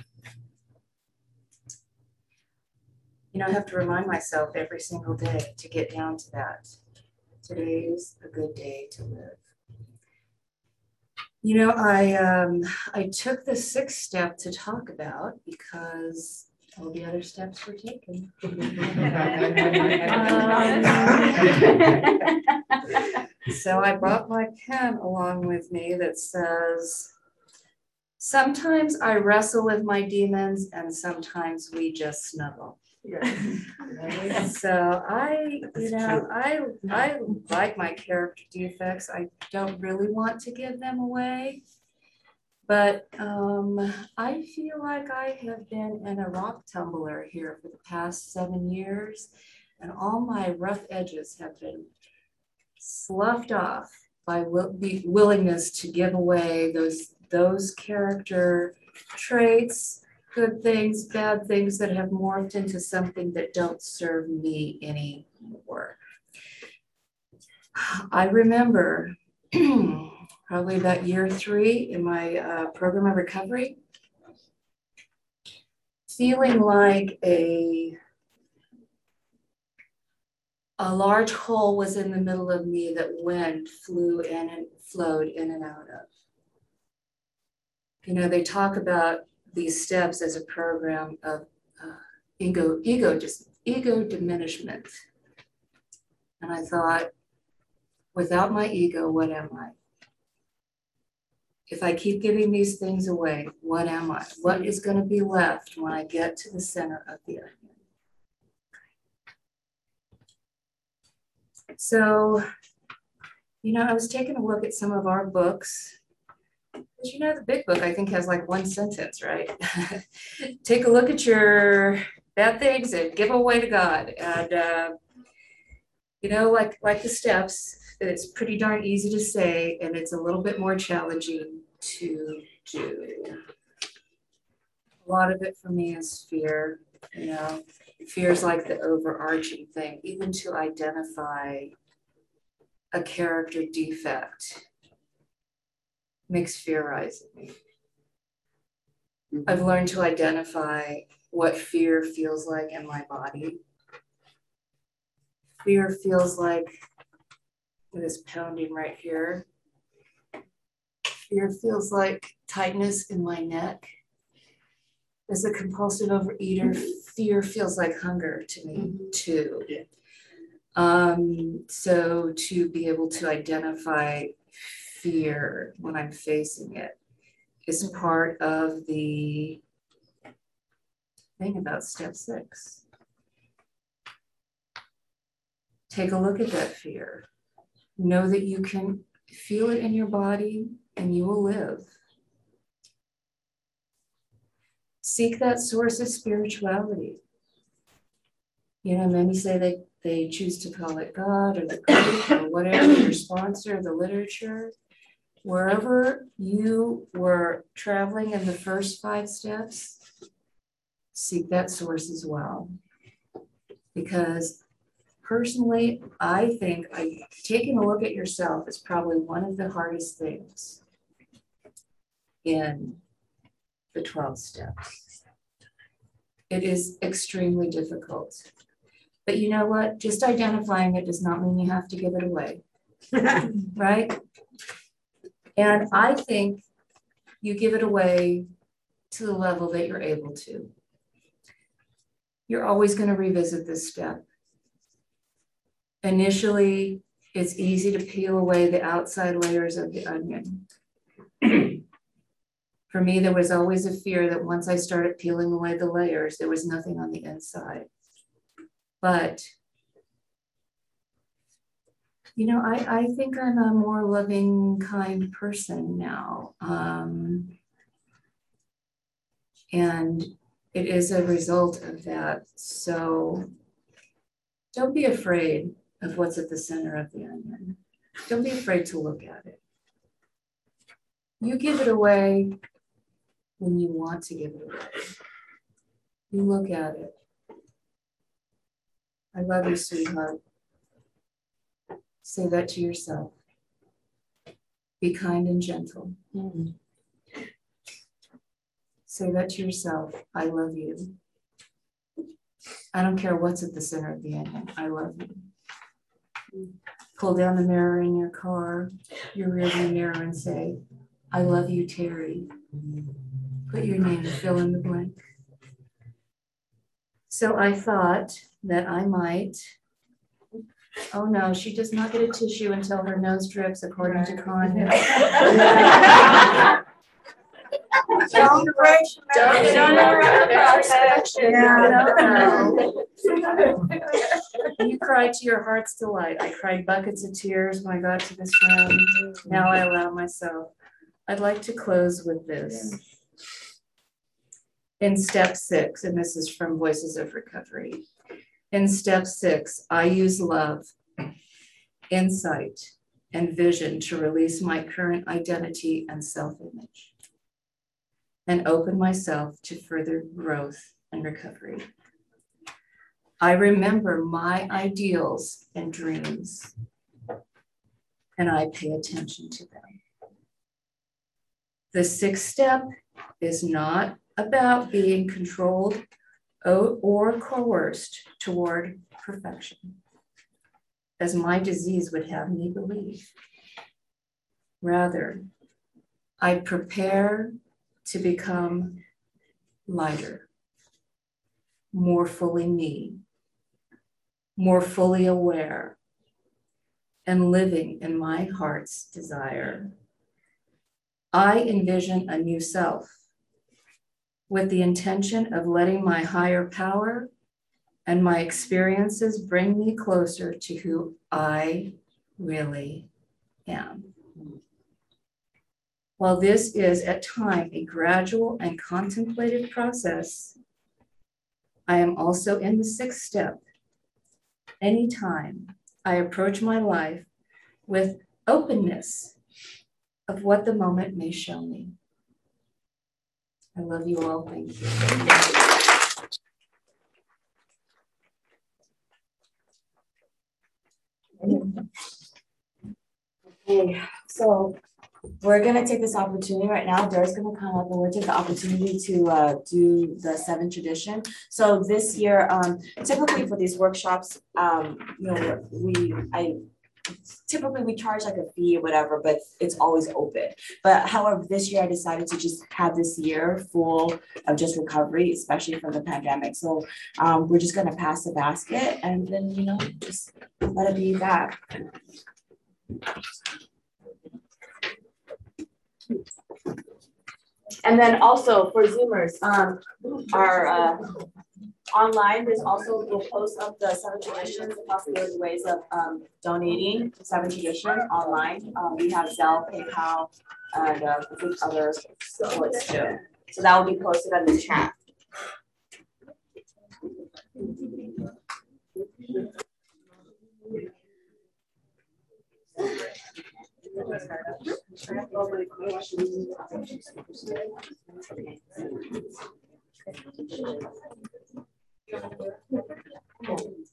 You know, I have to remind myself every single day to get down to that. Today's a good day to live. You know, I um, I took the sixth step to talk about because all the other steps were taken. *laughs* um, *laughs* so I brought my pen along with me that says, Sometimes I wrestle with my demons, and sometimes we just snuggle. *laughs* So I, you know, I, I like my character defects. I don't really want to give them away. But um, I feel like I have been in a rock tumbler here for the past seven years, and all my rough edges have been sloughed off by will, the willingness to give away those those character traits good things, bad things that have morphed into something that don't serve me anymore. I remember *clears throat* probably about year three in my uh, program of recovery, feeling like a a large hole was in the middle of me that wind flew in and flowed in and out of. You know, they talk about these steps as a program of uh, ego, ego, just ego diminishment. And I thought, Without my ego, what am I? If I keep giving these things away, what am I? What is going to be left when I get to the center of the onion? So, you know, I was taking a look at some of our books. But you know, the big book I think has like one sentence, right? *laughs* Take a look at your bad things and give away to God. And uh, you know, like like the steps, it's pretty darn easy to say, and it's a little bit more challenging to do. A lot of it for me is fear, you know, fear is like the overarching thing, even to identify a character defect makes fear rise in me. I've learned to identify what fear feels like in my body. Fear feels like this pounding right here. Fear feels like tightness in my neck. As a compulsive overeater, fear feels like hunger to me mm-hmm. too. Yeah. Um, so to be able to identify fear when I'm facing it is part of the thing about step six. Take a look at that fear. Know that you can feel it in your body and you will live. Seek that source of spirituality. You know, many say they, they choose to call it God or the Greek or whatever, your sponsor, the literature. Wherever you were traveling in the first five steps, seek that source as well. Because personally, I think I, taking a look at yourself is probably one of the hardest things in the 12 steps. It is extremely difficult. But you know what? Just identifying it does not mean you have to give it away. *laughs* right? And I think you give it away to the level that you're able to. You're always going to revisit this step. Initially, it's easy to peel away the outside layers of the onion. *clears throat* For me, there was always a fear that once I started peeling away the layers, there was nothing on the inside. But, you know, I, I think I'm a more loving, kind person now. Um, and it is a result of that. So don't be afraid of what's at the center of the onion. Don't be afraid to look at it. You give it away when you want to give it away. You look at it. I love you, sweetheart. Say that to yourself. Be kind and gentle. Mm-hmm. Say that to yourself. I love you. I don't care what's at the center of the onion. I love you. Pull down the mirror in your car, your rearview mirror, and say, I love you, Terry. Put your name, fill in the blank. So I thought that I might. Oh no, she does not get a tissue until her nose drips, according to Kanye. Don't *laughs* rush. Don't, You *laughs* cried to your heart's delight. I cried buckets of tears when I got to this room. Now I allow myself. I'd like to close with this. In step six, and this is from Voices of Recovery. In step six, I use love, insight, and vision to release my current identity and self image and open myself to further growth and recovery. I remember my ideals and dreams, and I pay attention to them. The sixth step is not about being controlled or coerced toward perfection, as my disease would have me believe. Rather, I prepare to become lighter, more fully me, more fully aware, and living in my heart's desire. I envision a new self with the intention of letting my higher power and my experiences bring me closer to who I really am. While this is at time a gradual and contemplated process, I am also in the sixth step. Anytime I approach my life with openness of what the moment may show me. I love you all. Thank you. Okay, so we're gonna take this opportunity right now. Derek's gonna come up and we'll take the opportunity to uh, do the seven tradition. So this year, um, typically for these workshops, um, you know, we I typically we charge like a fee or whatever, but it's always open. But however, this year I decided to just have this year full of just recovery, especially from the pandemic. So um, we're just gonna pass the basket and then you know just let it be that. And then also for Zoomers, um, our uh, online, there's also, we'll post up the seven traditions, possible ways of um, donating seven traditions online. Um, we have Zelle, PayPal, and uh, other supports too. So that will be posted on the chat.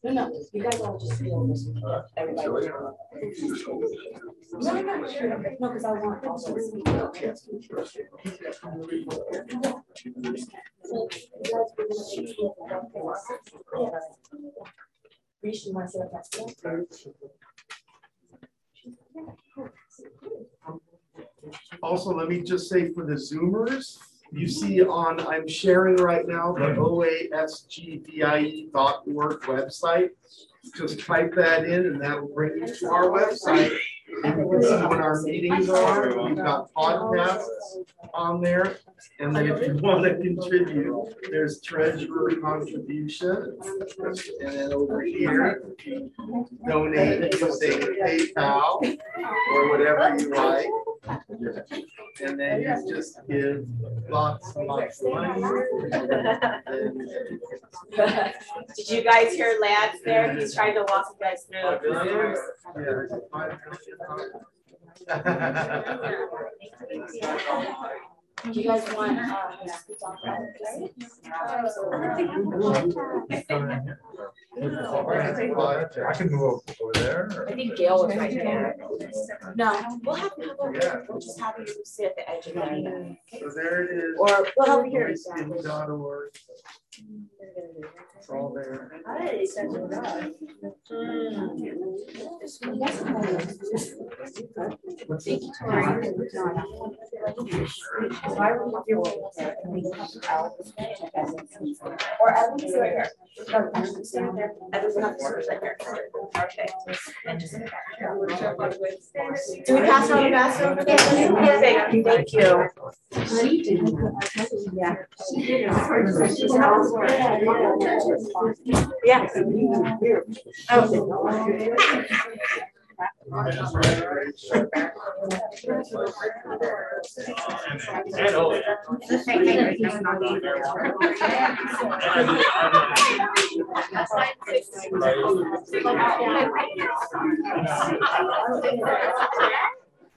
No, no, you guys all just feel this. Everybody. No, no, because I want also Also, let me just say for the Zoomers, you see on, I'm sharing right now the mm-hmm. oasgvie.org website. Just type that in and that will bring you to our website. And you can see when our meetings are. We've got podcasts on there. And then if you want to contribute, there's treasurer contribution. And then over here, donate using PayPal or whatever you like. And then you just give lots and lots of money. Did you guys hear Lance there? He's trying to walk you guys through. *laughs* Yeah. Do you guys want? Uh, I can move over there. I think Gail was right there. No, we'll have you have over here. We'll just have you sit at the edge of the meeting. So there it is. Or we'll have you here. It's all there. Or at least right here. Stand there. At least not right here. Okay. Do we pass around the basket over there? Thank you. Yeah. Yes. Oh.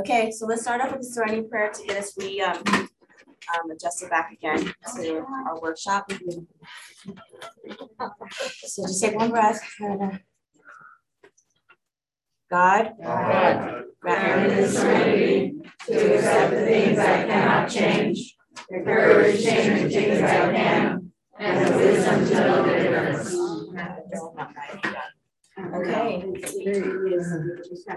Okay, so let's start off with the serenity prayer to get us re um, um, adjusted back again to our workshop. So just take one breath. God. God. Grant me the serenity to accept the things I cannot change, the courage to change the things I can, and the wisdom to know the difference. Okay.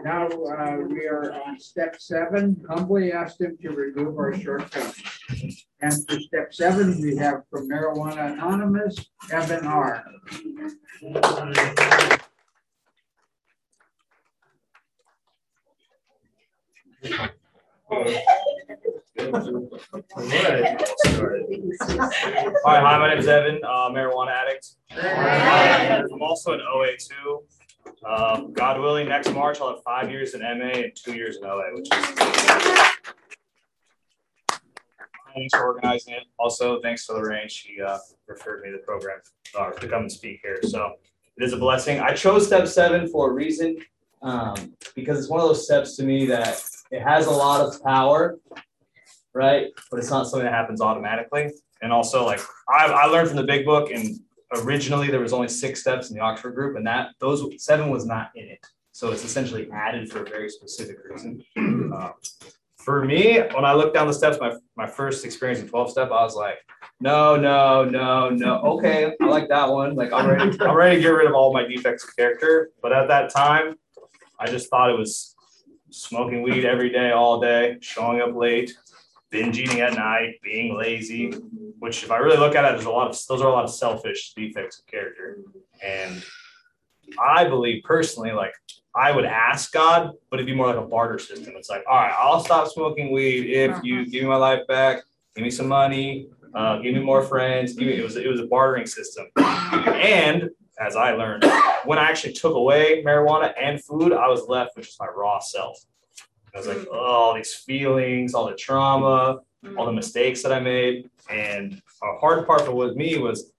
Now, uh, we are on step seven, humbly asked him to remove our shortcomings. And for step seven, we have from Marijuana Anonymous, Evan R. Hi, hi, my name is Evan, uh, marijuana addict. I'm also an OA2. Um, God willing, next March I'll have five years in MA and two years in LA, which is thanks for organizing it. Also, thanks to Lorraine. She uh, referred me to the program uh, to come and speak here. So it is a blessing. I chose step seven for a reason um, because it's one of those steps to me that it has a lot of power, right? But it's not something that happens automatically. And also, like, I, I learned from the big book, and originally there was only six steps in the Oxford group, and that those seven was not in it. So it's essentially added for a very specific reason. Um, for me, when I looked down the steps, my, my first experience in 12 step, I was like, no, no, no, no. Okay, I like that one. Like I'm ready, I'm ready to get rid of all my defects of character. But at that time, I just thought it was smoking weed every day, all day, showing up late, binge eating at night, being lazy. Which, if I really look at it, there's a lot of those are a lot of selfish defects of character. And I believe personally, like I would ask God, but it'd be more like a barter system. It's like, all right, I'll stop smoking weed if you give me my life back, give me some money, uh, give me more friends. Give me, it was it was a bartering system. And as I learned, when I actually took away marijuana and food, I was left with just my raw self. I was like, mm-hmm. oh, all these feelings, all the trauma, all the mm-hmm. mistakes that I made. And a hard part for with me was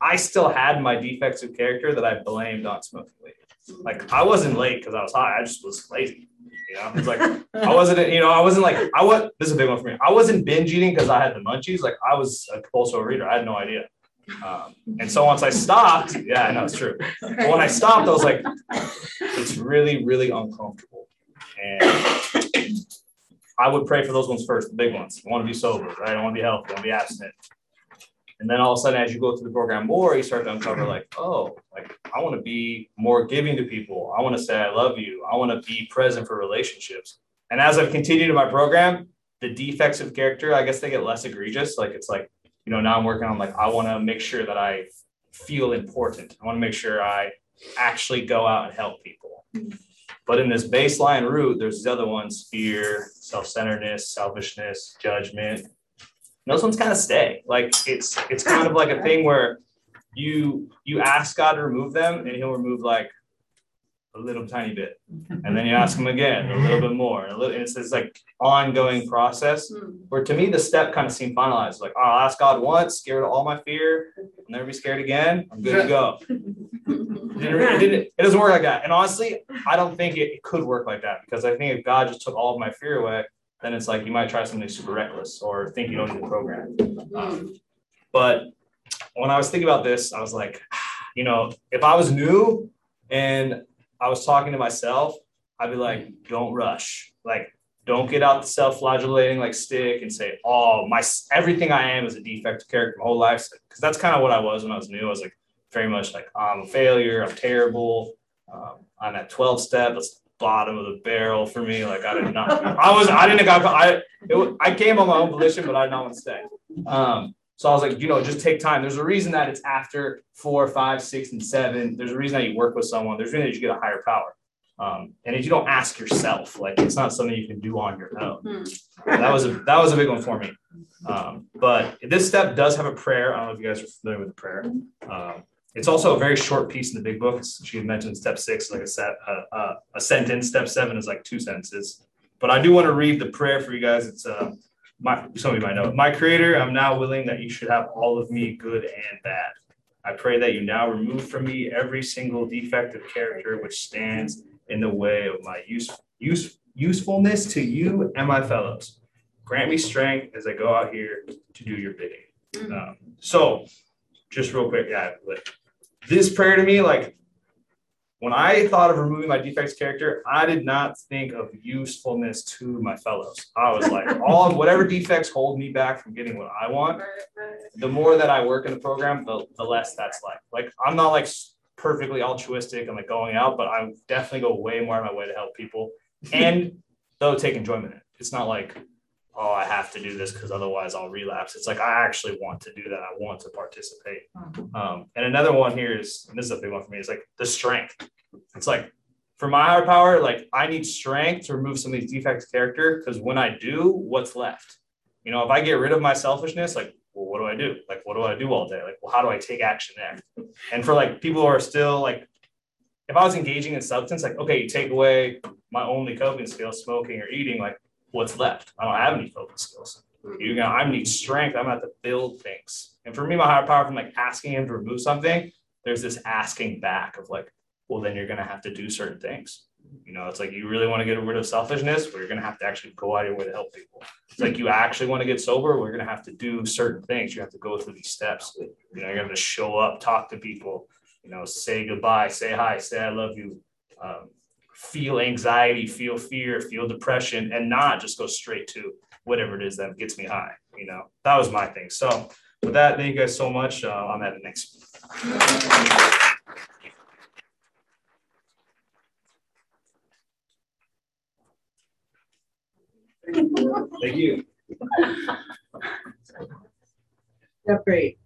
I still had my defects of character that I blamed on smoking weed. Mm-hmm. Like I wasn't late because I was high. I just was lazy. You know, it's like *laughs* I wasn't, you know, I wasn't like I was. This is a big one for me. I wasn't binge eating because I had the munchies. Like I was a compulsive reader. I had no idea. Um, and so once I stopped, yeah, I know it's true. But when I stopped, I was like, it's really, really uncomfortable. And I would pray for those ones first, the big ones. I want to be sober, right? I want to be healthy. I want to be abstinent. And then all of a sudden, as you go through the program more, you start to uncover like, oh, like I want to be more giving to people. I want to say I love you. I want to be present for relationships. And as I've continued in my program, the defects of character, I guess they get less egregious. Like it's like, you know, now I'm working on like I want to make sure that I feel important. I want to make sure I actually go out and help people. Mm-hmm. But in this baseline root, there's these other ones: fear, self-centeredness, selfishness, judgment. And those ones kind of stay. Like it's it's kind of like a thing where you you ask God to remove them, and He'll remove like a little tiny bit, and then you ask them again, a little bit more, and a little. And it's this like ongoing process. Where to me, the step kind of seemed finalized. Like, oh, I'll ask God once, scared of all my fear, I'll never be scared again. I'm good to go. It, *laughs* didn't, it, didn't, it doesn't work like that. And honestly, I don't think it, it could work like that because I think if God just took all of my fear away, then it's like you might try something super reckless or think you don't need the program. Um, but when I was thinking about this, I was like, *sighs* you know, if I was new and I was talking to myself, I'd be like, don't rush. Like, don't get out the self-flagellating like stick and say, oh, my everything I am is a defective character my whole life. Because that's kind of what I was when I was new. I was like very much like I'm a failure, I'm terrible. Um, I'm at 12 step, that's the bottom of the barrel for me. Like I did not, I was, I didn't got, I, it, I came on my own volition, but I did not want to stay. Um, so I was like, you know, just take time. There's a reason that it's after four, five, six, and seven. There's a reason that you work with someone. There's a reason that you get a higher power. Um, and if you don't ask yourself, like it's not something you can do on your own. That was a that was a big one for me. Um, but this step does have a prayer. I don't know if you guys are familiar with the prayer. Um, it's also a very short piece in the big book. She mentioned step six, like a set, a, a, a sentence. Step seven is like two sentences. But I do want to read the prayer for you guys. It's uh, my some of you might know. it. My Creator, I'm now willing that you should have all of me, good and bad. I pray that you now remove from me every single defect of character which stands in the way of my use, use, usefulness to you and my fellows. Grant me strength as I go out here to do your bidding. Um, so, just real quick, yeah, this prayer to me, like, when I thought of removing my defects character, I did not think of usefulness to my fellows. I was like, *laughs* all of whatever defects hold me back from getting what I want. The more that I work in the program, the, the less that's like. Like I'm not like perfectly altruistic and like going out, but I definitely go way more on my way to help people *laughs* and though take enjoyment in it. It's not like, oh, I have to do this because otherwise I'll relapse. It's like I actually want to do that. I want to participate. Um, and another one here is, and this is a big one for me, is like the strength. It's like for my higher power, like I need strength to remove some of these defects of character because when I do, what's left? You know, if I get rid of my selfishness, like, well, what do I do? Like, what do I do all day? Like, well, how do I take action there? And for like people who are still like, if I was engaging in substance, like, okay, you take away my only coping skill, smoking or eating, like, what's left? I don't have any focus skills. You know, I need strength. I'm gonna have to build things. And for me, my higher power from like asking him to remove something, there's this asking back of like, well, then you're gonna have to do certain things. You know, it's like you really want to get rid of selfishness, but you're gonna have to actually go out of your way to help people. It's like you actually want to get sober, we're gonna have to do certain things. You have to go through these steps. You know, you're gonna show up, talk to people, you know, say goodbye, say hi, say I love you. Um, feel anxiety, feel fear, feel depression, and not just go straight to whatever it is that gets me high. You know, that was my thing. So with that, thank you guys so much. Uh, I'm at the next. Thank you. Step eight,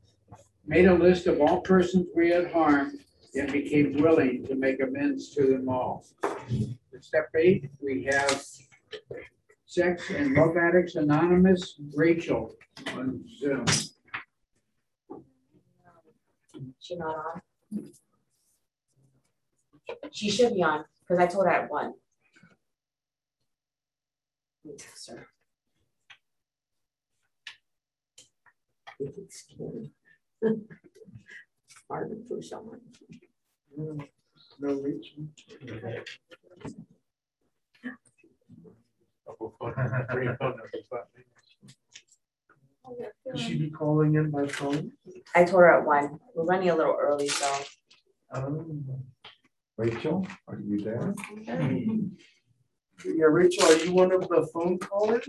made a list of all persons we had harmed and became willing to make amends to them all. Step eight, we have Sex and Love Addicts Anonymous, Rachel on Zoom. She not on? She should be on, because I told her at one. Let me text her. It's scary. *laughs* Hard to push someone. No reach. Should she be calling in by phone? I told her at one. We're running a little early, so. Um, Rachel, are you there? Yeah, Rachel, are you one of the phone callers?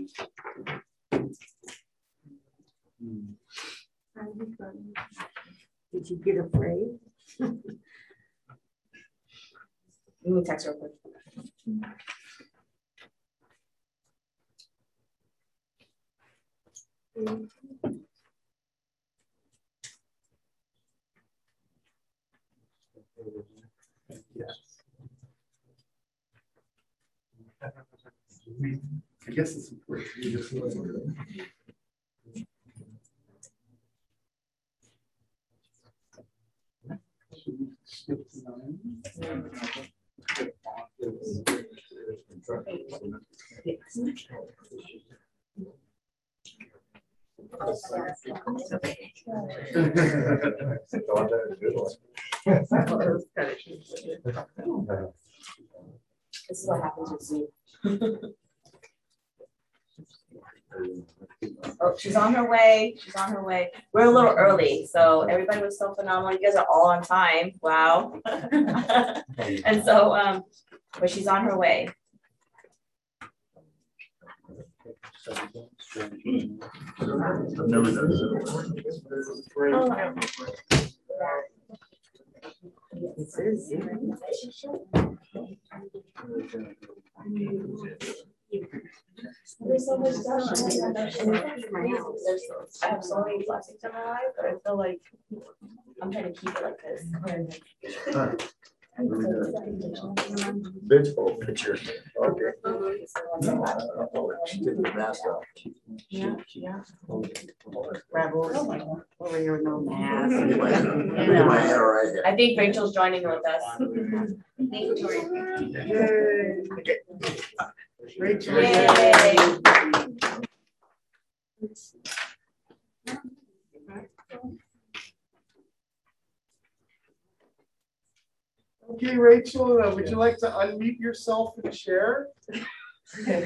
Did you get afraid? *laughs* Let me text real quick. I guess it's important. You just want to- This is what happens with Zoom. Oh, she's on her way. She's on her way. We're a little early, so everybody was so phenomenal. You guys are all on time. Wow. *laughs* And so, um, but she's on her way. There's so much stuff. I have so many blessings in my life, but I feel like I'm trying to keep it like this. Visual picture. Okay. Yeah, yeah. Rebels over here with no mask. Get my- get my hair right here. I think Rachel's joining with us. Thank you, Tori. Yay. Rachel. Yay. Okay, Rachel, uh, would you like to unmute yourself and share? *laughs* Just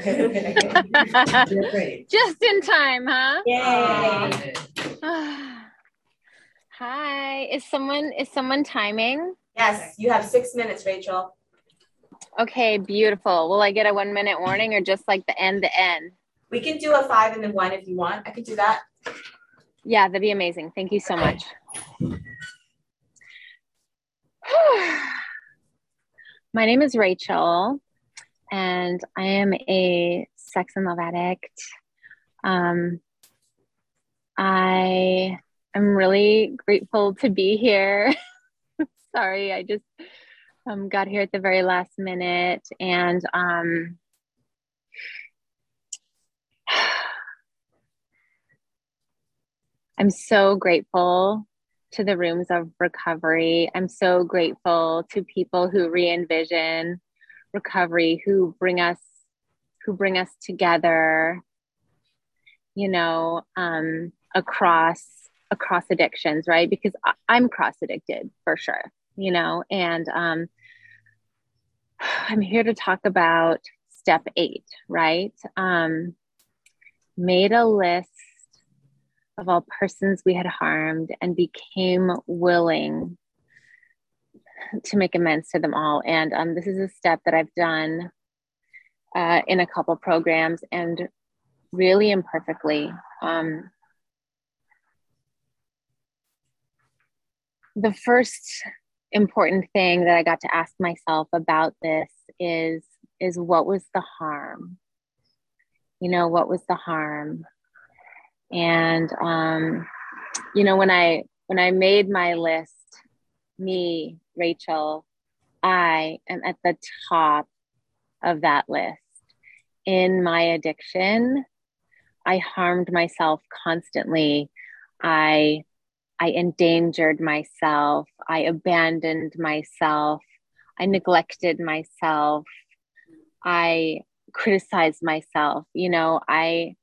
in time, huh? Yay. *sighs* Hi. Is someone is someone timing? Yes, you have six minutes, Rachel. Okay, beautiful. Will I get a one minute warning or just like the end the end? We can do a five and then one if you want. I can do that. Yeah, that'd be amazing. Thank you so much. *sighs* My name is Rachel, and I am a sex and love addict. Um, I am really grateful to be here. *laughs* Sorry, I just um, got here at the very last minute, and um, *sighs* I'm so grateful to the rooms of recovery. I'm so grateful to people who re envision recovery, who bring us who bring us together, you know, um, across across addictions, right? Because I, am cross addicted for sure, you know, and um, *sighs* I'm here to talk about step eight, right? Um, made a list of all persons we had harmed and became willing to make amends to them all. And um, this is a step that I've done uh, in a couple programs and really imperfectly. Um, the first important thing that I got to ask myself about this is is what was the harm? You know, what was the harm? And um, you know, when I when I made my list, me, Rachel, I am at the top of that list. In my addiction, I harmed myself constantly. I I endangered myself. I abandoned myself. I neglected myself. I criticized myself. You know, I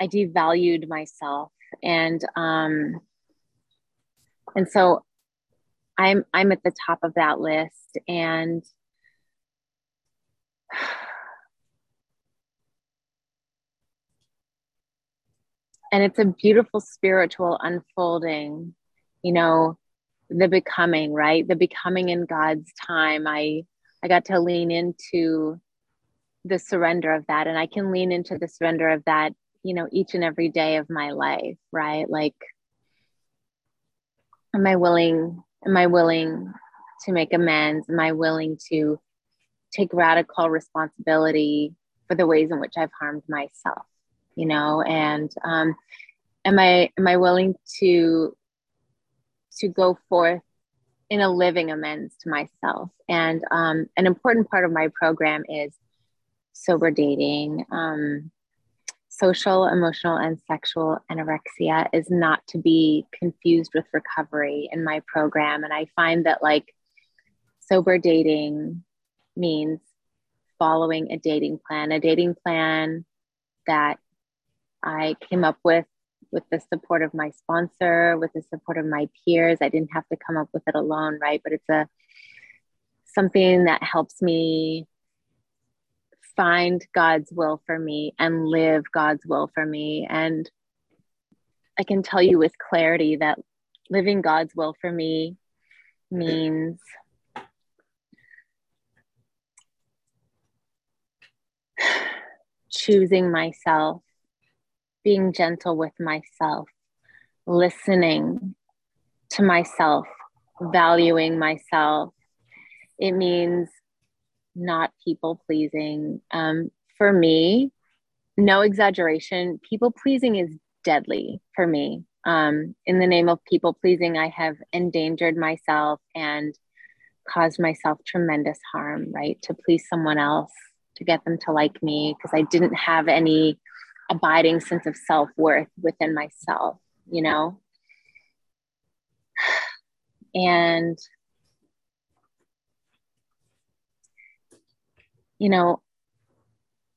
I devalued myself and um and so I'm I'm at the top of that list and and it's a beautiful spiritual unfolding you know the becoming right? The becoming in god's time. I i got to lean into the surrender of that. And i can lean into the surrender of that you know each and every day of my life right? Like am i willing am i willing to make amends? Am i willing to take radical responsibility for the ways in which i've harmed myself you know and um am i am i willing to to go forth in a living amends to myself and um an important part of my program is sober dating um social, emotional, and sexual anorexia is not to be confused with recovery in my program. And I find that like sober dating means following a dating plan, a dating plan that I came up with with the support of my sponsor, with the support of my peers. I didn't have to come up with it alone, right? But it's a something that helps me find God's will for me and live God's will for me. And I can tell you with clarity that living God's will for me means *sighs* choosing myself, being gentle with myself, listening to myself, valuing myself. It means not people pleasing. Um, for me, no exaggeration, people pleasing is deadly for me. Um, in the name of people pleasing, I have endangered myself and caused myself tremendous harm, right? To please someone else, to get them to like me, because I didn't have any abiding sense of self worth within myself, you know? And you know,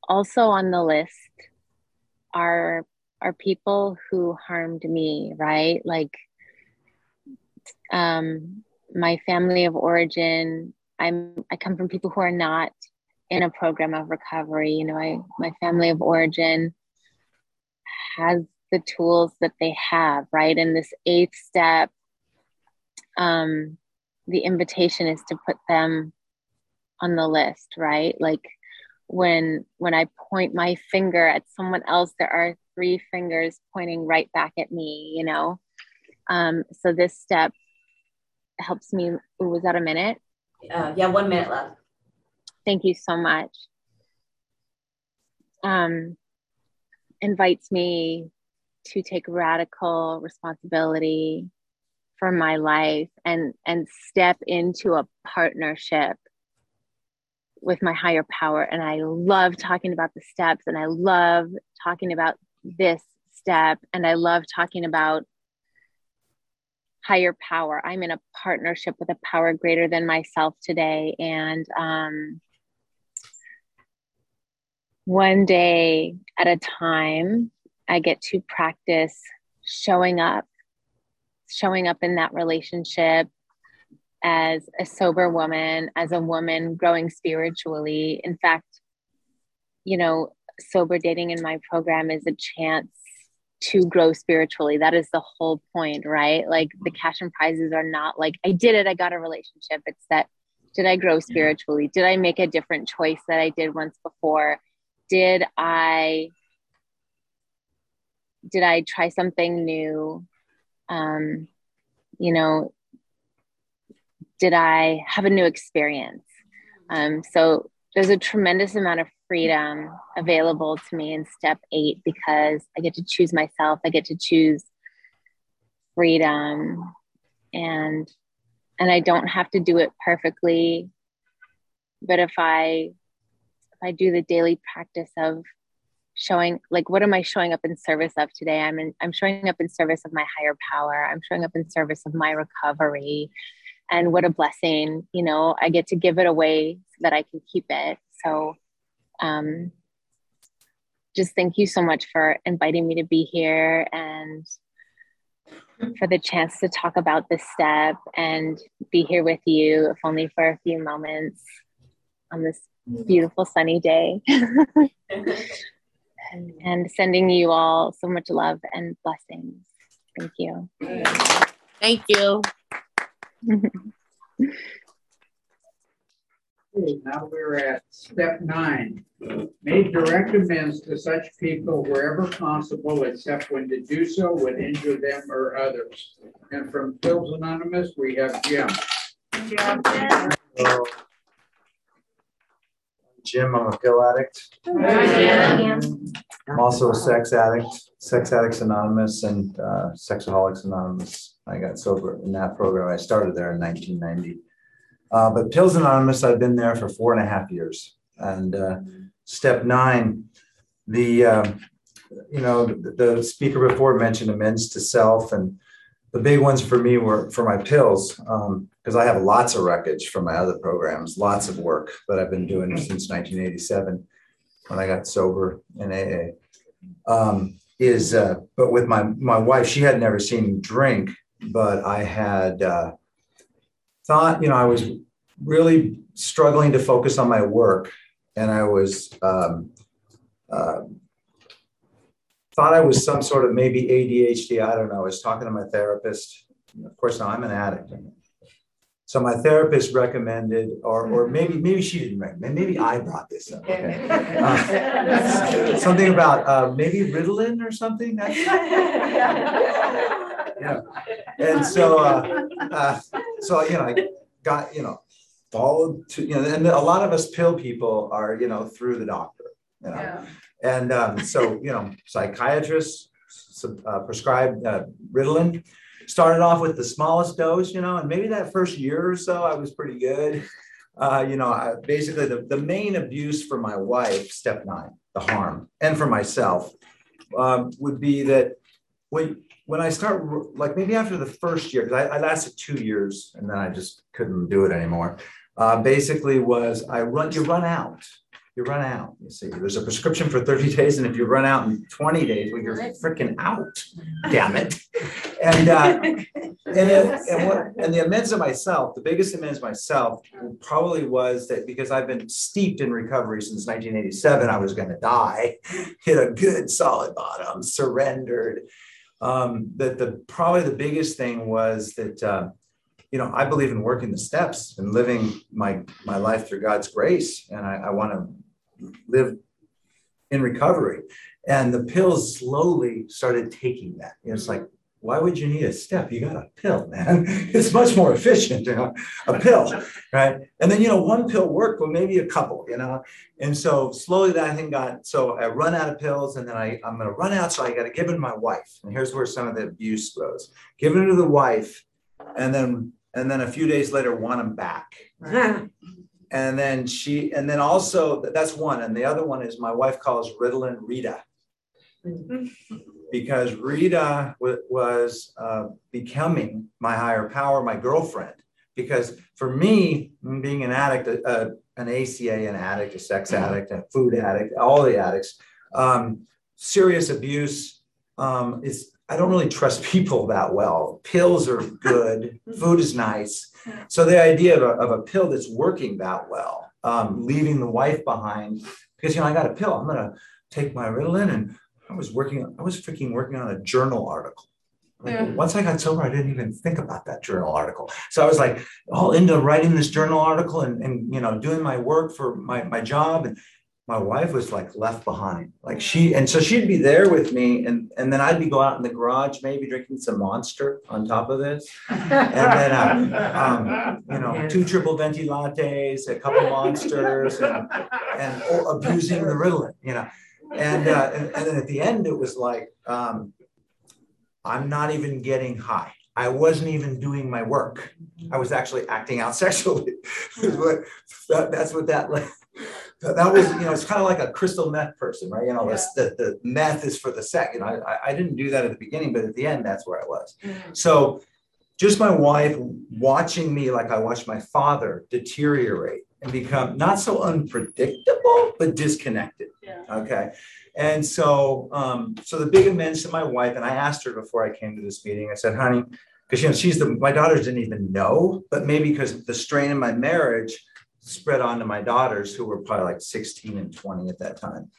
also on the list are are people who harmed me, right? Like um my family of origin, I'm I come from people who are not in a program of recovery. You know, I my family of origin has the tools that they have, right? And this eighth step um the invitation is to put them on the list, right? Like when when I point my finger at someone else, there are three fingers pointing right back at me, you know. Um, so this step helps me. Was that a minute? Uh, yeah, one minute left. Thank you so much. Um, invites me to take radical responsibility for my life and and step into a partnership with my higher power. And i love talking about the steps and i love talking about this step and i love talking about higher power. I'm in a partnership with a power greater than myself today. And um, one day at a time i get to practice showing up showing up in that relationship as a sober woman, as a woman growing spiritually. In fact, you know, sober dating in my program is a chance to grow spiritually. That is the whole point, right? Like the cash and prizes are not like, I did it, I got a relationship. It's that, did I grow spiritually? Did I make a different choice that I did once before? Did I did I try something new? Um, you know, did I have a new experience? Um, so there's a tremendous amount of freedom available to me in step eight because I get to choose myself. I get to choose freedom and and I don't have to do it perfectly. But if I I do the daily practice of showing like what am i showing up in service of today? I'm in, i'm showing up in service of my higher power. I'm showing up in service of my recovery. And what a blessing you know i get to give it away so that i can keep it. So um just thank you so much for inviting me to be here and for the chance to talk about this step and be here with you if only for a few moments on this Mm. beautiful sunny day *laughs* and sending you all so much love and blessings. Thank you. Thank you. *laughs* Now we're at step nine. Make direct amends to such people wherever possible, except when to do so would injure them or others. And from Pills Anonymous, we have Jim. Hello. Uh, Jim, I'm a pill addict. I'm also a sex addict, Sex Addicts Anonymous and uh, Sexaholics Anonymous. I got sober in that program. I started there in 1990. Uh, but Pills Anonymous, I've been there for four and a half years. And uh, step nine, the uh, you know the, the speaker before mentioned amends to self, and the big ones for me were for my pills because um, I have lots of wreckage from my other programs, lots of work that I've been doing since 1987 when I got sober in AA. Um, is uh, but with my my wife, she had never seen me drink, but I had uh, thought, you know, I was really struggling to focus on my work, and I was um, uh, thought I was some sort of maybe ADHD. I don't know. I was talking to my therapist. Of course, now I'm an addict. So my therapist recommended, or or maybe maybe she didn't recommend. Maybe I brought this up. Okay. Uh, something about uh, maybe Ritalin or something. *laughs* yeah. And so uh, uh, so you know I got you know followed to you know and a lot of us pill people are you know through the doctor. You know. Yeah. And um, so, you know, psychiatrists uh, prescribed uh, Ritalin. Started off with the smallest dose, you know, and maybe that first year or so, I was pretty good. Uh, you know, I, basically the, the main abuse for my wife, step nine, the harm, and for myself, um, would be that when when I start, like maybe after the first year, because I, I, lasted two years and then I just couldn't do it anymore. Uh, basically, was I run you run out you run out. You see, there's a prescription for 30 days, and if you run out in 20 days, well, you're freaking out. Damn it. And uh, *laughs* and, and what and the amends of myself, the biggest amends myself probably was that because I've been steeped in recovery since 1987, I was going to die, *laughs* hit a good solid bottom, surrendered. Um, that the probably the biggest thing was that. Uh, you know, I believe in working the steps and living my my life through God's grace, and I, I want to live in recovery. And the pills slowly started taking that. It's like, why would you need a step? You got a pill, man. *laughs* It's much more efficient, you know, a pill, right? And then, you know, one pill worked, but maybe a couple, you know. And so slowly that thing got, so I run out of pills and then I, I'm going to run out. So I got to give it to my wife. And here's where some of the abuse goes. Give it to the wife. And then, and then a few days later, want them back. *laughs* And then she, and then also, that's one. And the other one is my wife calls Ritalin Rita because Rita w- was uh, becoming my higher power, my girlfriend. Because for me, being an addict, uh, an ACA, an addict, a sex addict, a food addict, all the addicts, um, serious abuse um, is. I don't really trust *laughs* people that well. Pills are good, food is nice. So the idea of a, of a pill that's working that well, um, leaving the wife behind, because you know I got a pill. I'm gonna take my Ritalin and I was working, I was freaking working on a journal article. Like, Yeah. Once I got sober, I didn't even think about that journal article. So I was like all into writing this journal article and, and you know, doing my work for my, my job. And my wife was like left behind. Like she, and so she'd be there with me and, and then I'd be going out in the garage, maybe drinking some monster on top of this. And then, uh, um, you know, two triple venti lattes, a couple monsters and, and abusing the Ritalin, you know. And, uh, and, and then at the end, it was like, um, I'm not even getting high. I wasn't even doing my work. I was actually acting out *laughs* sexually. *laughs* Is what that, that's what that. That that was, you know, it's kind of like a crystal meth person, right? You know, this- the, the meth is for the sex. You know, I, I- didn't do that at the beginning, but at the end, that's where I was. So just my wife watching me like I watched my father deteriorate and become not so unpredictable, but disconnected. Yeah. Okay. And so, um, so the big amends to my wife, and I asked her before I came to this meeting, I said, honey, because you know, she's the my daughters didn't even know, but maybe because the strain in my marriage spread on to my daughters who were probably like 16 and 20 at that time.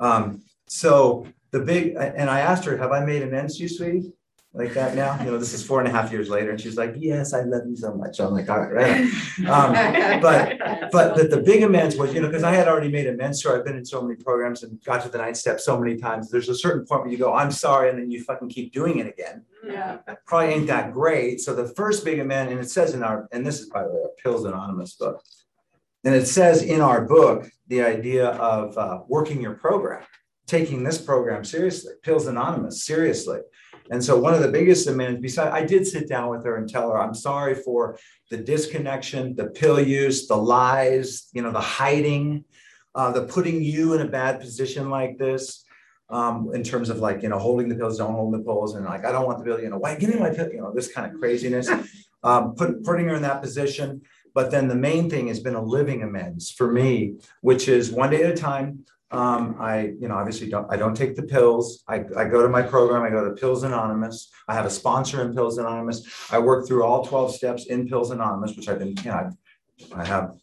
Um, so the big and I asked her, have I made amends to you, sweetie? Like that now, you know, this is four and a half years later, and she's like, "Yes, I love you so much." I'm like, "All right." right. Um, *laughs* but but the, the big amends was, you know, because I had already made amends to her. I've been in so many programs and got to the ninth step so many times. There's a certain point where you go, I'm sorry, and then you fucking keep doing it again. Yeah. Probably ain't that great. So the first big amend, and it says in our, and this is by the way, our Pills Anonymous book. And it says in our book, the idea of uh, working your program, taking this program seriously, Pills Anonymous seriously. And so one of the biggest demands, besides, I did sit down with her and tell her, I'm sorry for the disconnection, the pill use, the lies, you know, the hiding, uh, the putting you in a bad position like this. Um, in terms of like, you know, holding the pills, don't hold the pills, and like, I don't want the pill, you know, why give me my pill, you know, this kind of craziness. *laughs* Um, put, putting her in that position. But then the main thing has been a living amends for me, which is one day at a time. Um, I, you know, obviously don't, I don't take the pills. I, I go to my program, I go to Pills Anonymous. I have a sponsor in Pills Anonymous. I work through all 12 steps in Pills Anonymous, which I've been, you know, I've- I have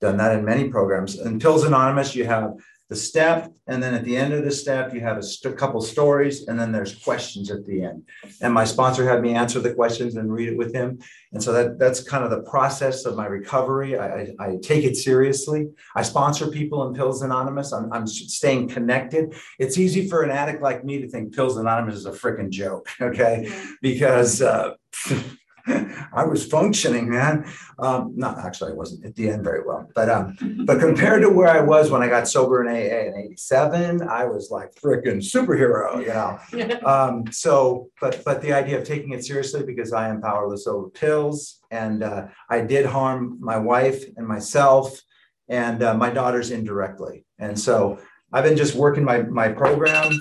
done that in many programs. In Pills Anonymous, you have the step, and then at the end of the step, you have a st- couple stories, and then there's questions at the end. And my sponsor had me answer the questions and read it with him. And so that that's kind of the process of my recovery. I, I, I take it seriously. I sponsor people in Pills Anonymous. I'm, I'm staying connected. It's easy for an addict like me to think Pills Anonymous is a freaking joke, *laughs* okay? Because uh, *laughs* *laughs* I was functioning, man. Um, not actually, I wasn't at the end very well, but um, but compared to where I was when I got sober in AA in '87, I was like freaking superhero, you know. *laughs* Um, so, but but the idea of taking it seriously because I am powerless over pills, and uh, I did harm my wife and myself, and uh, my daughters indirectly, and so I've been just working my my program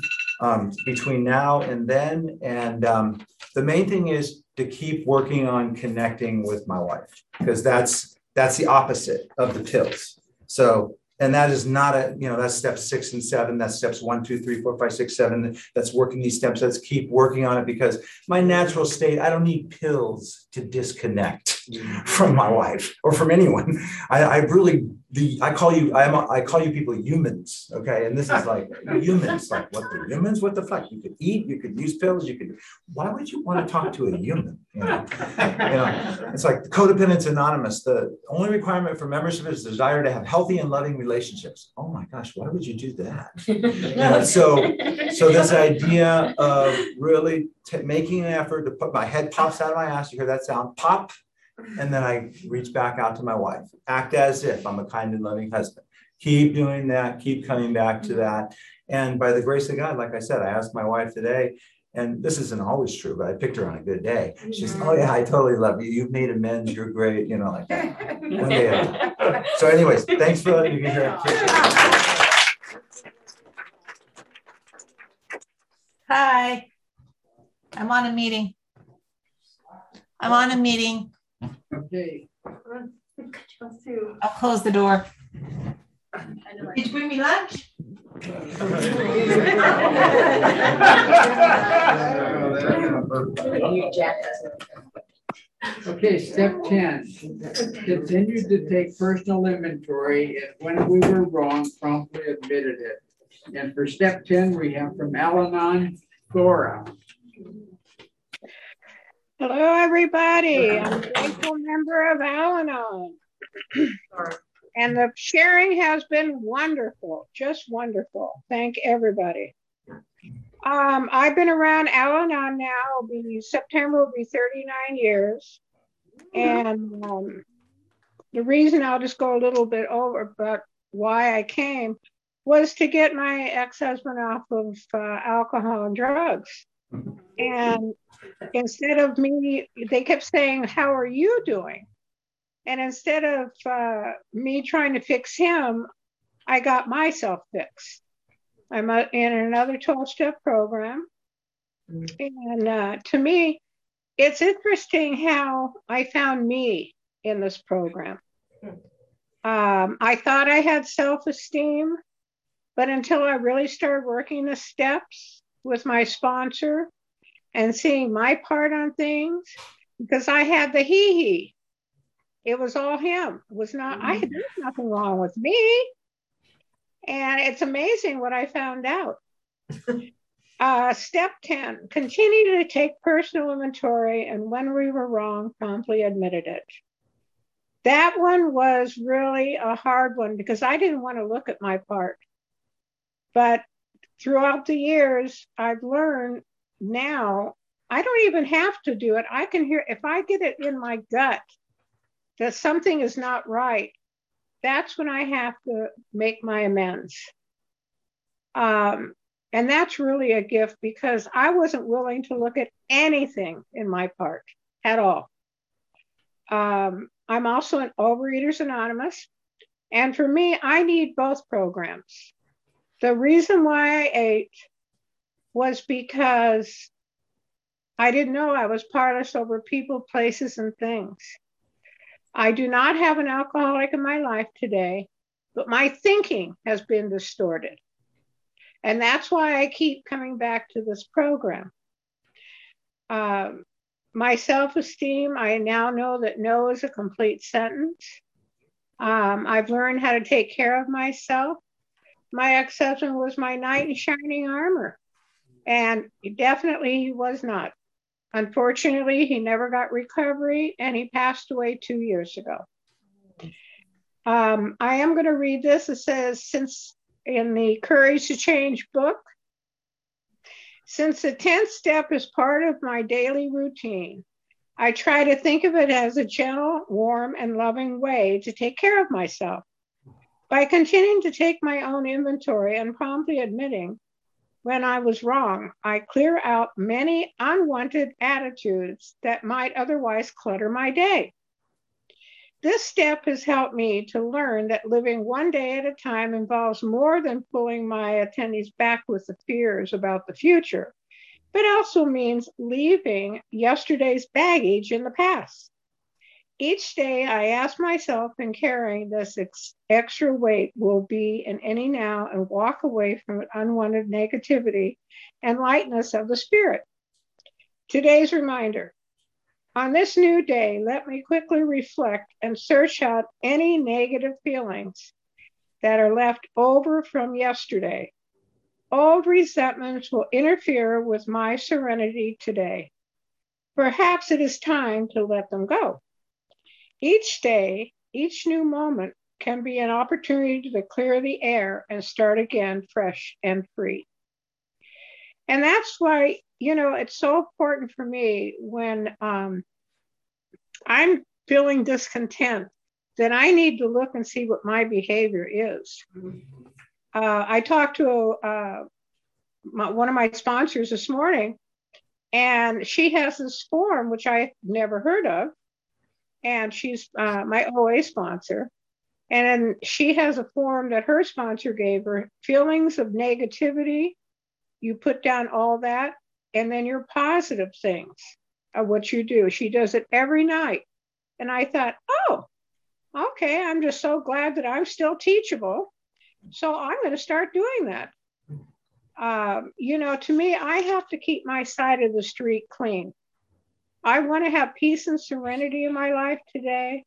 um, between now and then, and um, the main thing is to keep working on connecting with my wife because that's that's the opposite of the pills. So and that is not a you know that's steps six and seven that's steps one two three four five six seven that's working these steps let's keep working on it because my natural state i don't need pills to disconnect from my wife or from anyone. I, I really the I call you I'm a, I call you people humans, okay? And this is like *laughs* humans, like what the humans? What the fuck? You could eat, you could use pills, you could. Why would you want to talk to a human? You know, you know it's like Codependence Anonymous. The only requirement for membership is desire to have healthy and loving relationships. Oh my gosh, why would you do that? *laughs* You know, so so this idea of really t- making an effort to put my head pops out of my ass. You hear that sound? Pop and then I reach back out to my wife. Act as if I'm a kind and loving husband. Keep doing that, keep coming back to mm-hmm. that. And by the grace of God, like I said, I asked my wife today, and this isn't always true, but I picked her on a good day. She's, mm-hmm. oh yeah, I totally love you. You've made amends. You're great. You know, like that. One day *laughs* so, anyways, thanks for letting me hear. Hi. I'm on a meeting. I'm on a meeting. Okay. I'll close the door. Did you bring me lunch? Okay, step ten, continue to take personal inventory and when we were wrong, promptly admitted it. And for step ten, we have from Al-Anon, Thora. Hello, everybody. I'm a grateful member of Al Anon. and the sharing has been wonderful, just wonderful. Thank everybody. Um, I've been around Al Anon now, will be September will be 39 years. And um, the reason I'll just go a little bit over about why I came was to get my ex-husband off of uh, alcohol and drugs. And instead of me, they kept saying, How are you doing? And instead of uh, me trying to fix him, I got myself fixed. I'm in another 12 step program. And uh, to me, it's interesting how I found me in this program. Um, I thought I had self esteem, but until I really started working the steps with my sponsor and seeing my part on things because I had the he he. It was all him. It was not, mm-hmm. I there's nothing wrong with me. And it's amazing what I found out. *laughs* uh, step 10 continue to take personal inventory and when we were wrong, promptly admitted it. That one was really a hard one because I didn't want to look at my part. But throughout the years, I've learned now I don't even have to do it. I can hear, if I get it in my gut that something is not right, that's when I have to make my amends. Um, and that's really a gift because I wasn't willing to look at anything in my part at all. Um, I'm also an Overeaters Anonymous. And for me, I need both programs. The reason why I ate was because I didn't know I was powerless over people, places, and things. I do not have an alcoholic in my life today, but my thinking has been distorted. And that's why I keep coming back to this program. Um, my self esteem, I now know that no is a complete sentence. Um, I've learned how to take care of myself. My ex husband was my knight in shining armor. And definitely he was not. Unfortunately, he never got recovery and he passed away two years ago. Um, I am going to read this. It says, since in the Courage to Change book, since the 10th step is part of my daily routine, I try to think of it as a gentle, warm, and loving way to take care of myself. By continuing to take my own inventory and promptly admitting when I was wrong, I clear out many unwanted attitudes that might otherwise clutter my day. This step has helped me to learn that living one day at a time involves more than pulling my attendees back with the fears about the future, but also means leaving yesterday's baggage in the past. Each day I ask myself in carrying this ex- extra weight will be in any now and walk away from unwanted negativity and lightness of the spirit. Today's reminder On this new day, let me quickly reflect and search out any negative feelings that are left over from yesterday. Old resentments will interfere with my serenity today. Perhaps it is time to let them go. Each day, each new moment can be an opportunity to clear the air and start again fresh and free. And that's why, you know, it's so important for me when um, I'm feeling discontent that I need to look and see what my behavior is. Uh, I talked to uh, my, one of my sponsors this morning, and she has this form which I never heard of, and she's uh, my OA sponsor. And she has a form that her sponsor gave her feelings of negativity. You put down all that, and then your positive things of what you do. She does it every night. And I thought, oh, okay, I'm just so glad that I'm still teachable. So I'm going to start doing that. Um, you know, to me, I have to keep my side of the street clean. I want to have peace and serenity in my life today.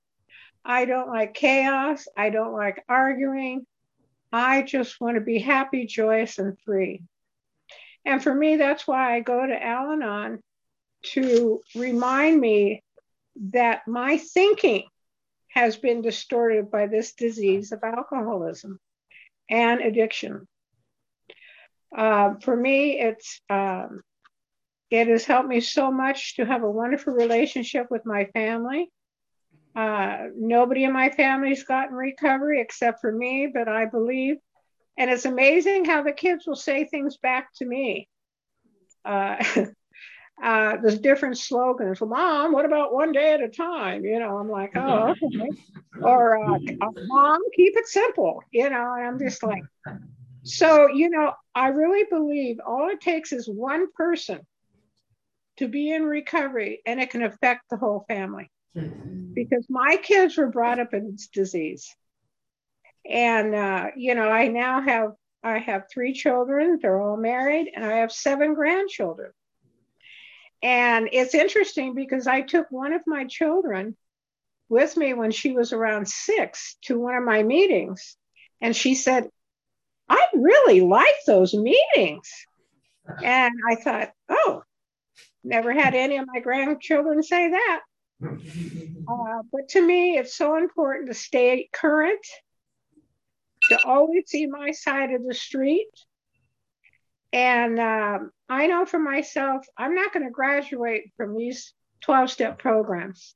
I don't like chaos. I don't like arguing. I just want to be happy, joyous, and free. And for me, that's why I go to Al Anon to remind me that my thinking has been distorted by this disease of alcoholism and addiction. Uh, for me, it's um, it has helped me so much to have a wonderful relationship with my family. Uh, nobody in my family's gotten recovery except for me, but I believe, and it's amazing how the kids will say things back to me. Uh, *laughs* uh, there's different slogans. Well, Mom, what about one day at a time? You know, I'm like, oh, okay. or uh, Mom, keep it simple. You know, and I'm just like, so you know, I really believe all it takes is one person to be in recovery, and it can affect the whole family. Because my kids were brought up in this disease, and uh, you know, I now have I have three children. They're all married, and I have seven grandchildren. And it's interesting because I took one of my children with me when she was around six to one of my meetings. And she said, I really like those meetings. And I thought, oh, never had any of my grandchildren say that. Uh, but to me, it's so important to stay current, to always see my side of the street, and um, I know for myself, I'm not going to graduate from these 12 step programs.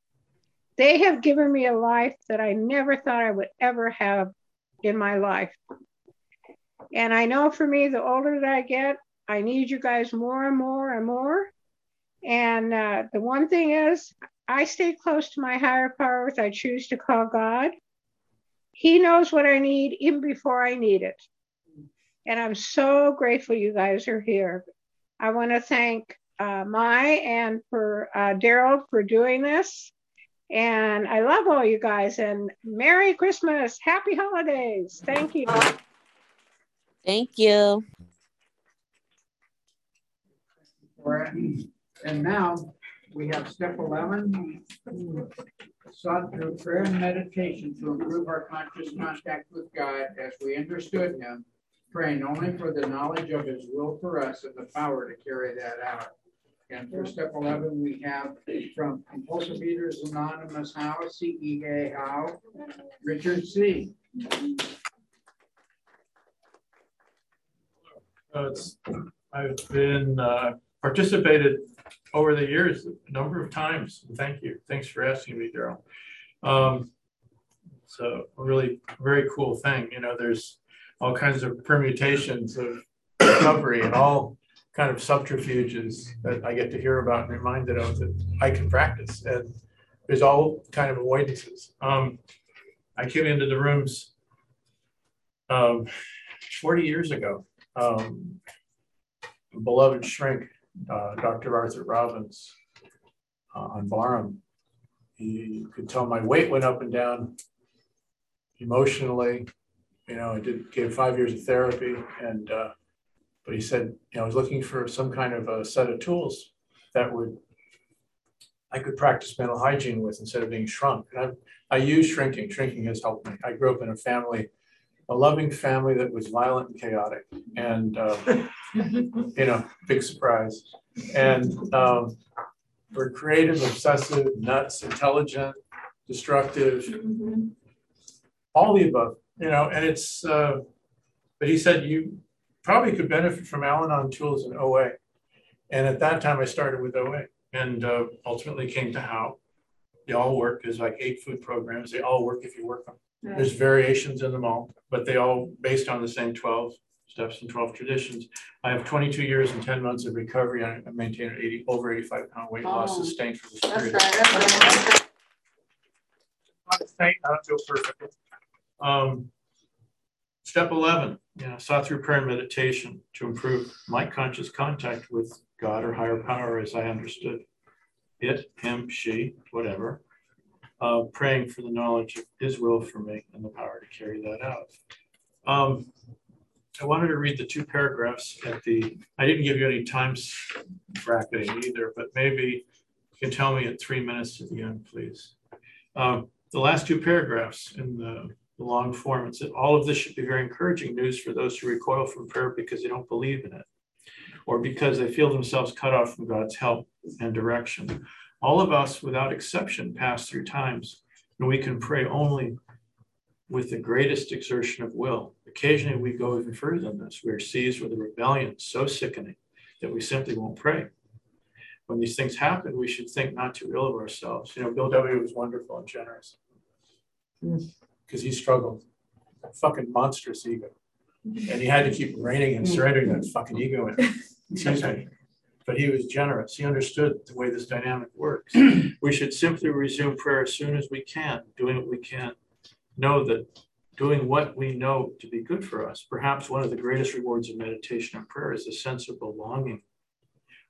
They have given me a life that I never thought I would ever have in my life. And I know for me, the older that I get, I need you guys more and more and more. And uh, the one thing is, I stay close to my higher powers I choose to call God. He knows what I need even before I need it. And I'm so grateful you guys are here. I want to thank uh, Mai and for uh, Daryl for doing this. And I love all you guys and Merry Christmas. Happy holidays. Thank you. Thank you. And now we have step 11, sought through prayer and meditation to improve our conscious contact with God as we understood Him praying only for the knowledge of his will for us and the power to carry that out. And for step 11, we have from Compulsive Eaters Anonymous How, CEA How, Richard C. Uh, I've been uh, participated over the years a number of times. Thank you. Thanks for asking me, Daryl. Um, so a really very cool thing. You know, there's all kinds of permutations of recovery and all kind of subterfuges that I get to hear about and reminded of that I can practice. And there's all kind of avoidances. Um, I came into the rooms um, 40 years ago. Um, beloved shrink, uh, Dr. Arthur Robbins uh, on Barham. He could tell my weight went up and down emotionally, you know, I did gave five years of therapy, and uh, but he said, you know, I was looking for some kind of a set of tools that would I could practice mental hygiene with instead of being shrunk. And I, I use shrinking. Shrinking has helped me. I grew up in a family, a loving family that was violent and chaotic, and uh, *laughs* you know, big surprise. And um, we're creative, obsessive, nuts, intelligent, destructive, all the above. You know, and it's. Uh, but he said you probably could benefit from Al-Anon tools in OA. And at that time, I started with OA and uh, ultimately came to how they all work. There's like eight food programs. They all work if you work them. Right. There's variations in them all, but they all based on the same 12 steps and 12 traditions. I have 22 years and 10 months of recovery. I maintain an 80 over 85 pound weight loss Oh. sustained for this That's period. right, that's right. I don't feel perfect. Um, step eleven, you know, saw through prayer and meditation to improve my conscious contact with God or higher power as I understood it, him, she, whatever. Uh, praying for the knowledge of His will for me and the power to carry that out. Um, I wanted to read the two paragraphs at the. I didn't give you any times bracketing either, but maybe you can tell me at three minutes at the end, please. Um, the last two paragraphs in the long form, it said, all of this should be very encouraging news for those who recoil from prayer because they don't believe in it, or because they feel themselves cut off from God's help and direction. All of us, without exception, pass through times when we can pray only with the greatest exertion of will. Occasionally, we go even further than this. We are seized with a rebellion so sickening that we simply won't pray when these things happen, we should think not too ill of ourselves. You know, Bill W. was wonderful and generous hmm. because he struggled, A fucking monstrous ego, and he had to keep reining and surrendering that fucking ego in. Excuse me. But he was generous. He understood the way this dynamic works. *clears throat* we should simply resume prayer as soon as we can, doing what we can. Know that doing what we know to be good for us. Perhaps one of the greatest rewards of meditation and prayer is a sense of belonging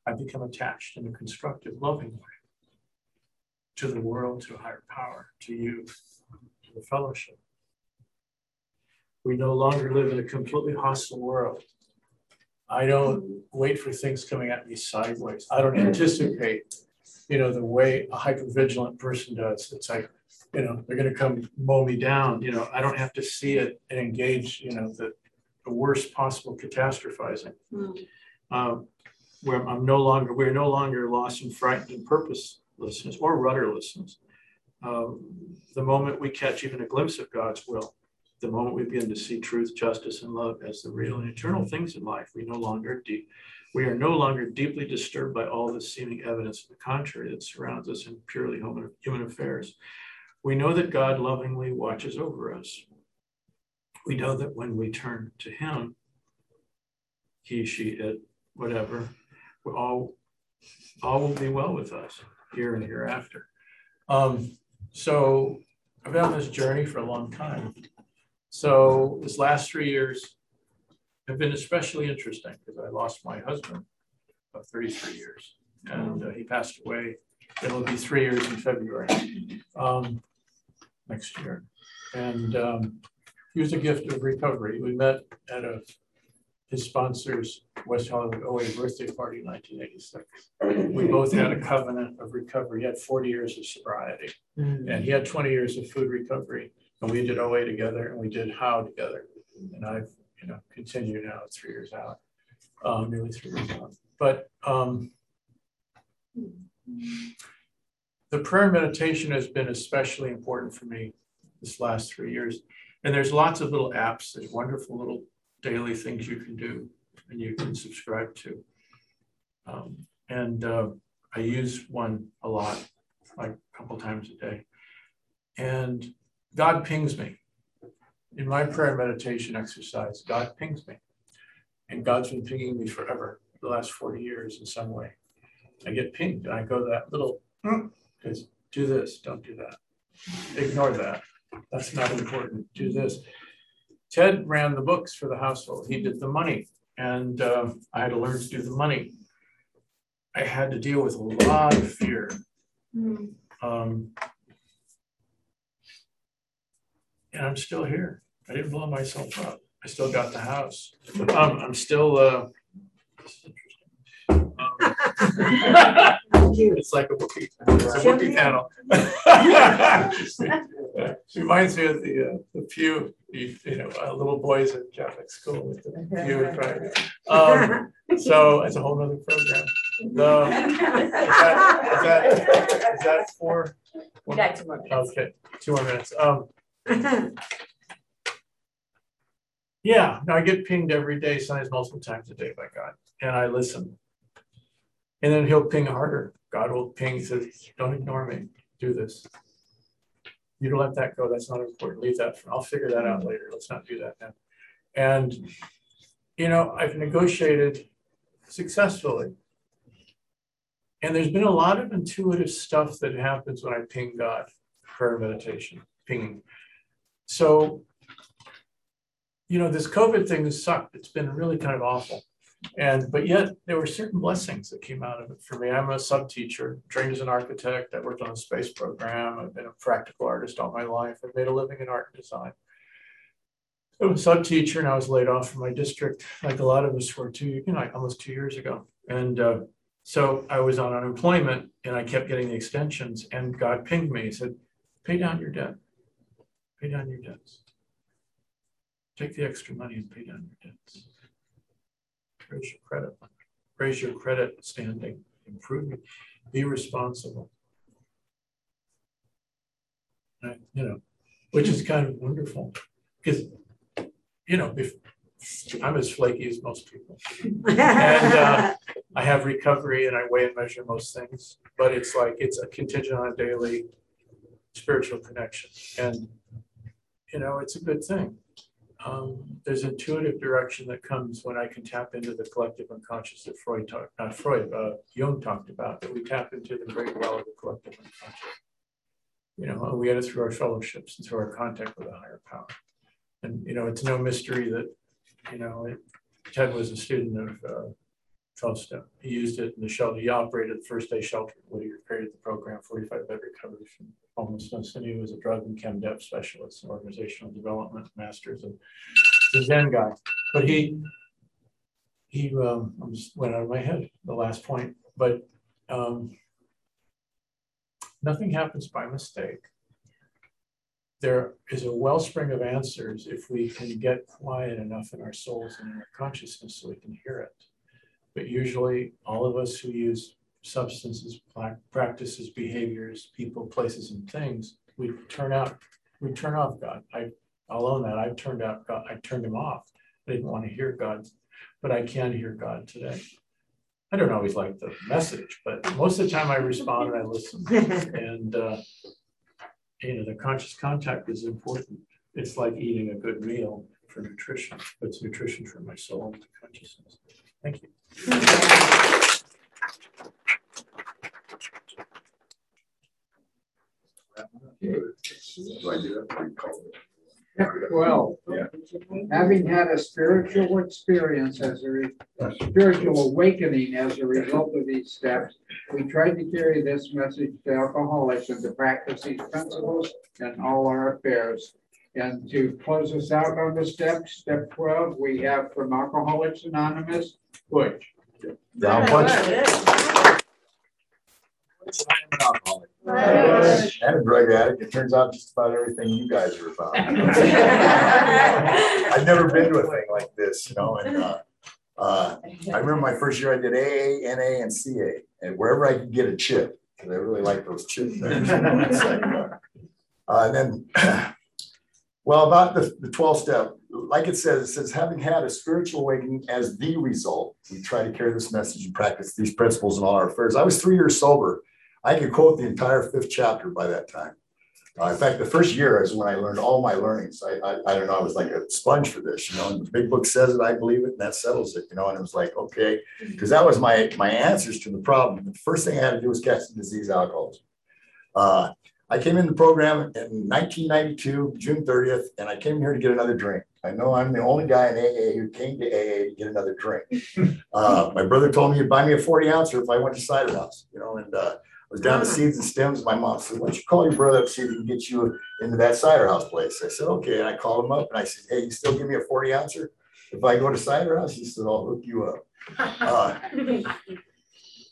I become attached in a constructive, loving way to the world, to a higher power, to you, to the fellowship. We no longer live in a completely hostile world. I don't wait for things coming at me sideways. I don't anticipate, you know, the way a hypervigilant person does. It's like, you know, they're going to come mow me down. You know, I don't have to see it and engage, you know, the, the worst possible catastrophizing. Um, where I'm no longer, we're no longer lost and frightened and purposelessness or rudderlessness. Um, the moment we catch even a glimpse of God's will, the moment we begin to see truth, justice, and love as the real and eternal things in life, we no longer deep, we are no longer deeply disturbed by all the seeming evidence of the contrary that surrounds us in purely human, human affairs. We know that God lovingly watches over us. We know that when we turn to Him, He, she, it, whatever, all all will be well with us here and hereafter. Um, so I've been on this journey for a long time. So this last three years have been especially interesting because I lost my husband of 33 years, and uh, he passed away. It'll be three years in February um, next year, and um, he was a gift of recovery. We met at a his sponsor's West Hollywood OA birthday party in 1986. We both had a covenant of recovery. He had 40 years of sobriety, and he had 20 years of food recovery. And we did OA together, and we did How together. And I've, you know, continued now three years out, um, nearly three years out. But um, the prayer meditation has been especially important for me this last three years. And there's lots of little apps. There's wonderful little daily things you can do and you can subscribe to. Um, and uh, I use one a lot, like a couple times a day. And God pings me. In my prayer meditation exercise, God pings me. And God's been pinging me forever, the last 40 years in some way. I get pinged and I go that little, because do this, don't do that. Ignore that. That's not important. Do this. Ted ran the books for the household. He did the money, and um, I had to learn to do the money. I had to deal with a lot of fear. Um, and I'm still here. I didn't blow myself up. I still got the house. Um, I'm still. Uh, um, *laughs* It's like a whoopee, it's a whoopee panel. *laughs* she Reminds me of the, uh, the pew, you, you know, uh, little boys at Catholic school with the pew, right? Um, so it's a whole nother program. The, is that, is that, is that four? We got two more minutes. Okay, two more minutes. Um, *clears throat* yeah, I get pinged every day, sometimes multiple times a day by God, and I listen. And then he'll ping harder. God will ping, says, don't ignore me, do this. You don't let that go. That's not important. Leave that for, I'll figure that out later. Let's not do that now. And, you know, I've negotiated successfully. And there's been a lot of intuitive stuff that happens when I ping God, prayer meditation, pinging. So, you know, this COVID thing has sucked. It's been really kind of awful. And but yet there were certain blessings that came out of it for me. I'm a sub teacher, trained as an architect. I worked on a space program. I've been a practical artist all my life. I've made a living in art and design. I was a sub teacher and I was laid off from my district, like a lot of us were two, you know, almost two years ago. And uh, so I was on unemployment and I kept getting the extensions. And God pinged me. He said, "Pay down your debt. Pay down your debts. Take the extra money and pay down your debts." raise your credit, raise your credit standing, improve, be responsible. Right, you know, which is kind of wonderful because, you know, if I'm as flaky as most people, and uh, I have recovery and I weigh and measure most things, but it's like it's a contingent on daily spiritual connection, and you know, it's a good thing um, there's intuitive direction that comes when I can tap into the collective unconscious that Freud talked, not Freud, uh, Jung talked about, that we tap into the great well of the collective unconscious. You know, and we get it through our fellowships and through our contact with a higher power. And, you know, it's no mystery that, you know, it, Ted was a student of uh, 12 step. He used it in the shelter. He operated the first day shelter. He created the program, 45 bed recovery from homelessness. And he was a drug and chem dev specialist, and organizational development masters, and the Zen guy. But he, he, um, just went out of my head, the last point, but um, nothing happens by mistake. There is a wellspring of answers if we can get quiet enough in our souls and in our consciousness so we can hear it but usually all of us who use substances, practices, behaviors, people, places, and things, we turn out, we turn off God. I, I'll own that. I've turned out God. I turned him off. I didn't want to hear God, but I can hear God today. I don't always like the message, but most of the time I respond and I listen. *laughs* and uh, you know, the conscious contact is important. It's like eating a good meal for nutrition. It's nutrition for my soul and my consciousness. Thank you. Well, having had a spiritual experience as a, re- a spiritual awakening as a result of these steps, we tried to carry this message to alcoholics and to practice these principles in all our affairs. And to close us out on the steps, step twelve, we have from Alcoholics Anonymous, Butch. Down Butch. And a drug addict. It turns out just about everything you guys are about. *laughs* I've never been to a thing like this, you know, and uh, uh, I remember my first year I did AA, NA, and CA, and wherever I could get a chip, because I really like those chip things. Like, uh, uh, and then *clears throat* well, about the, the 12 step, like it says, it says, having had a spiritual awakening as the result, we try to carry this message and practice these principles in all our affairs. I was three years sober. I could quote the entire fifth chapter by that time. Uh, in fact, the first year is when I learned all my learnings. I, I, I don't know, I was like a sponge for this, you know, and the big book says it, I believe it, and that settles it, you know, and it was like, okay, because that was my, my answers to the problem. The first thing I had to do was catch the disease alcoholism. Uh, I came in the program in 1992, June 30th, and I came here to get another drink. I know I'm the only guy in AA who came to AA to get another drink. *laughs* Uh, my brother told me he'd buy me a 40 ouncer if I went to Cider House, you know, and uh, was down to Seeds and Stems. My mom said, Why don't you call your brother up, see if he can get you into that Cider House place? I said, Okay. And I called him up and I said, Hey, you still give me a 40 ouncer if I go to Cider House? He said, I'll hook you up. Uh, *laughs*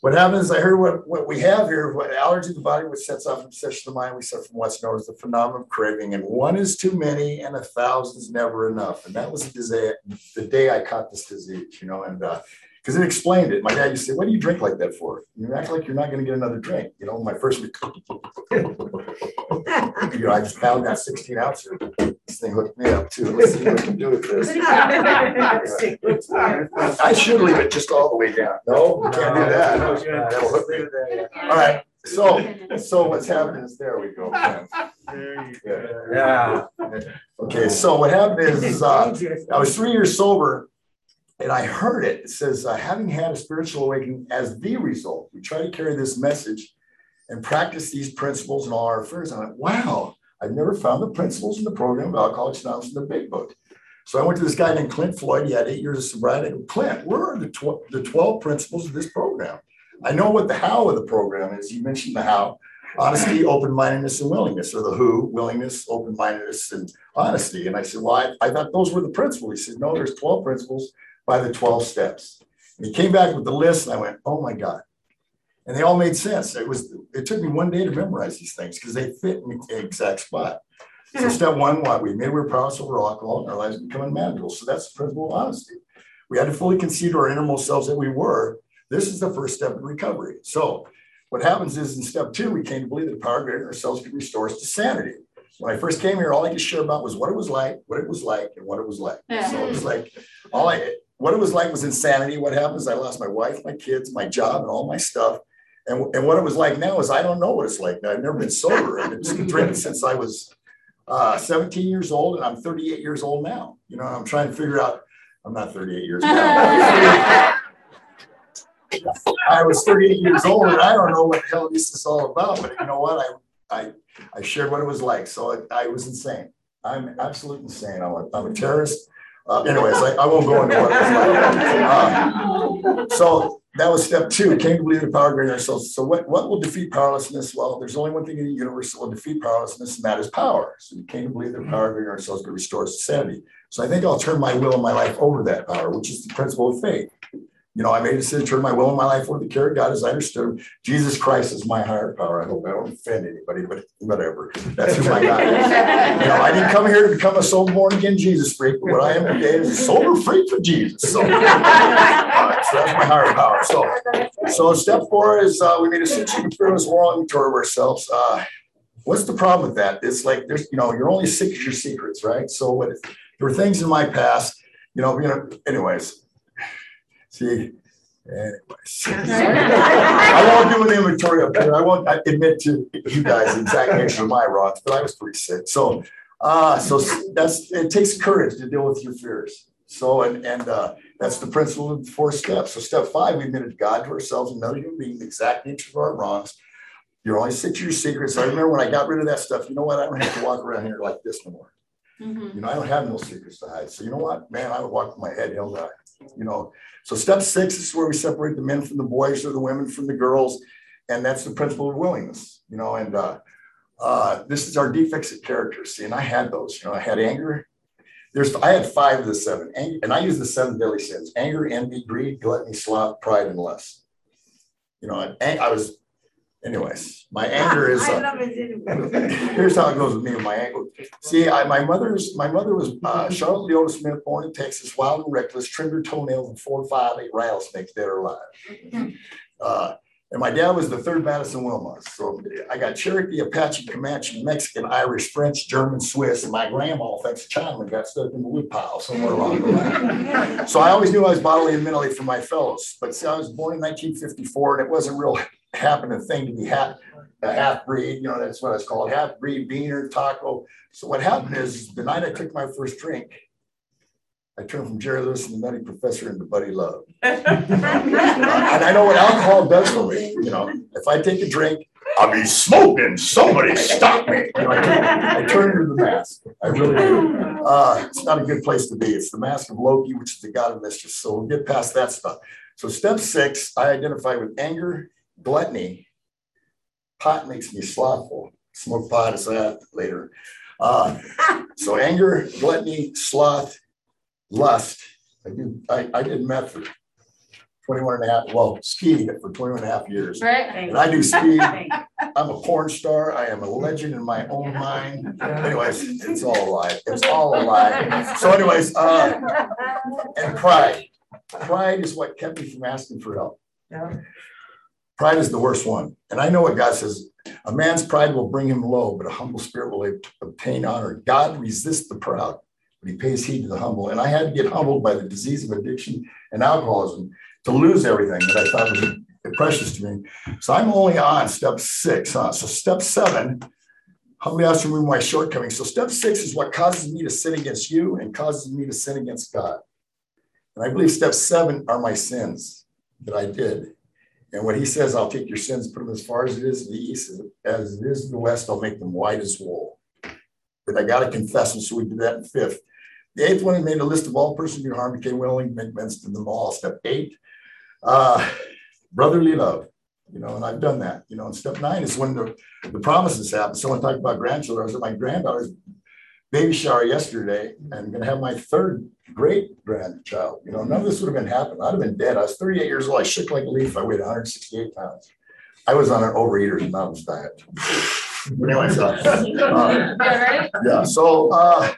what happens, is I heard what, what we have here, what allergy of the body, which sets off obsession of the mind, we suffer from what's known as the phenomenon of craving. And one is too many and a thousand is never enough. And that was the day, the day I caught this disease, you know, and uh, because it explained it. My dad used to say, What do you drink like that for? You act like you're not going to get another drink. You know, my first week, *laughs* you know, I just pounded that 16 ounce. This thing hooked me up too. Let's see what we can do with this. *laughs* I should leave it just all the way down. No, we can't do that. That'll hook me. All right. So, so what's happening is there we go. Yeah. Okay. So what happened is, is uh, I was three years sober and I heard it. It says, uh, having had a spiritual awakening as the result, we try to carry this message and practice these principles in all our affairs. And I went, wow, I've never found the principles in the program of Alcoholics Anonymous in the big book. So I went to this guy named Clint Floyd. He had eight years of sobriety. I go, Clint, where are the, tw- the 12 principles of this program? I know what the how of the program is. You mentioned the how honesty, open mindedness, and willingness, or the who, willingness, open mindedness, and honesty. And I said, Well, I, I thought those were the principles. He said, No, there's 12 principles by the 12 steps. And he came back with the list, and I went, Oh my God. And they all made sense. It was it took me one day to memorize these things because they fit in the exact spot. So mm-hmm. step one, what we made we were powerless over alcohol and our lives become unmanageable. So that's the principle of honesty. We had to fully concede to our innermost selves that we were. This is the first step in recovery. So what happens is in step two, we came to believe that the power greater than ourselves could restore us to sanity. When I first came here, all I could share about was what it was like, what it was like, and what it was like. So it was mm-hmm. like all I what it was like was insanity. What happens? I lost my wife, my kids, my job, and all my stuff. And, and what it was like now is I don't know what it's like now. I've never been sober. I've been drinking since I was uh, 17 years old, and I'm 38 years old now. You know, I'm trying to figure out. I'm not 38 years old. *laughs* I was 38 years old, and I don't know what the hell this is all about. But you know what? I I I shared what it was like. So I, I was insane. I'm absolutely insane. I'm a, I'm a terrorist. Uh, anyways, I, I won't go into it. Uh, so that was step two. Came to believe the power greater ourselves. So what, what will defeat powerlessness? Well, there's only one thing in the universe that will defeat powerlessness, and that is power. So we came to believe that power greater ourselves could restore sanity. So I think I'll turn my will and my life over to that power, which is the principle of faith. You know, I made a decision to turn my will and my life over to the care of God as I understood. Jesus Christ is my higher power. I hope I don't offend anybody, but whatever. That's who my God is. You know, I didn't come here to become a soul born again Jesus freak, but what I am today is a sober freak for Jesus. So, right, *laughs* so that's my higher power. So, so step four is uh, we made a decision to fearless moral inventory of ourselves. Uh, what's the problem with that? It's like there's, you know, you're only sick as your secrets, right? So what, there were things in my past, you know, you know, anyways See, anyways. I won't do an inventory up here. I won't admit to you guys the exact nature of my wrongs, but I was pretty sick. So, uh, so that's it takes courage to deal with your fears. So, and and uh, that's the principle of the four steps. So, step five, we admitted God to ourselves and another human being the exact nature of our wrongs. You're only sick to your secrets. I remember when I got rid of that stuff. You know what? I don't have to walk around here like this no more. Mm-hmm. You know, I don't have no secrets to hide. So, you know what, man, I would walk with my head held high. You know, so step six is where we separate the men from the boys or the women from the girls. And that's the principle of willingness, you know, and uh, uh, this is our defects of character. See, and I had those, you know, I had anger. There's, I had five of the seven, and I use the seven deadly sins: anger, envy, greed, gluttony, sloth, pride, and lust. You know, I, I was Anyways, my anger is. Uh, *laughs* here's how it goes with me and my anger. See, I, my mother's my mother was uh, Charlotte Leota Smith, born in Texas, wild and reckless, trimmed her toenails and four, five, eight rattlesnakes dead or alive. Uh, and my dad was the third Madison Wilmot. So I got Cherokee, Apache, Comanche, Mexican, Irish, French, German, Swiss, and my grandma, thanks to Chinaman, got stuck in the woodpile somewhere along the line. *laughs* so I always knew I was bodily and mentally from my fellows. But see, I was born in 1954, and it wasn't real happening thing to be half a half breed, you know, that's what it's called, half breed, beaner, taco. So what happened is the night I took my first drink, I turned from Jerry Lewis and the Nutty Professor into Buddy Love. and I know what alcohol does for me. You know, if I take a drink, I'll be smoking. Somebody stop me. You know, I, turn, I turn into the mask. I really do. Uh, it's not a good place to be. It's the mask of Loki, which is the god of mischief. So we'll get past that stuff. So step six, I identify with anger, gluttony. Pot makes me slothful. Smoke pot is that later. Uh, *laughs* so anger, gluttony, sloth, lust. I do. I, I did meth for 21 and a half, well, skiing for 21 and a half years. Right. And I do ski. I'm a porn star. I am a legend in my own mind. Anyways, it's all a lie. It's *laughs* all a lie. So anyways, uh, and pride. Pride is what kept me from asking for help. Pride is the worst one. And I know what God says. A man's pride will bring him low, but a humble spirit will obtain honor. God resists the proud, but he pays heed to the humble. And I had to get humbled by the disease of addiction and alcoholism to lose everything that I thought was precious to me. So I'm only on step six. Huh? So step seven, humbly ask to remove my shortcomings. So step six is what causes me to sin against you and causes me to sin against God. And I believe step seven are my sins that I did. And when he says, I'll take your sins, put them as far as it is in the east, as it is in the west, I'll make them white as wool. But I got to confess them. So we did that in fifth. The eighth one, he made a list of all persons who harm, became willing to make amends to them all. Step eight, uh, brotherly love. You know, and I've done that. You know, and step nine is when the, the promises happen. Someone talked about grandchildren. I was at my granddaughter's baby shower yesterday and going to have my third great grandchild. You know, none of this would have been happening. I'd have been dead. I was 38 years old. I shook like a leaf. I weighed 168 pounds. I was on an overeater's mountains diet. *laughs* Anyway, so, uh, yeah. So uh,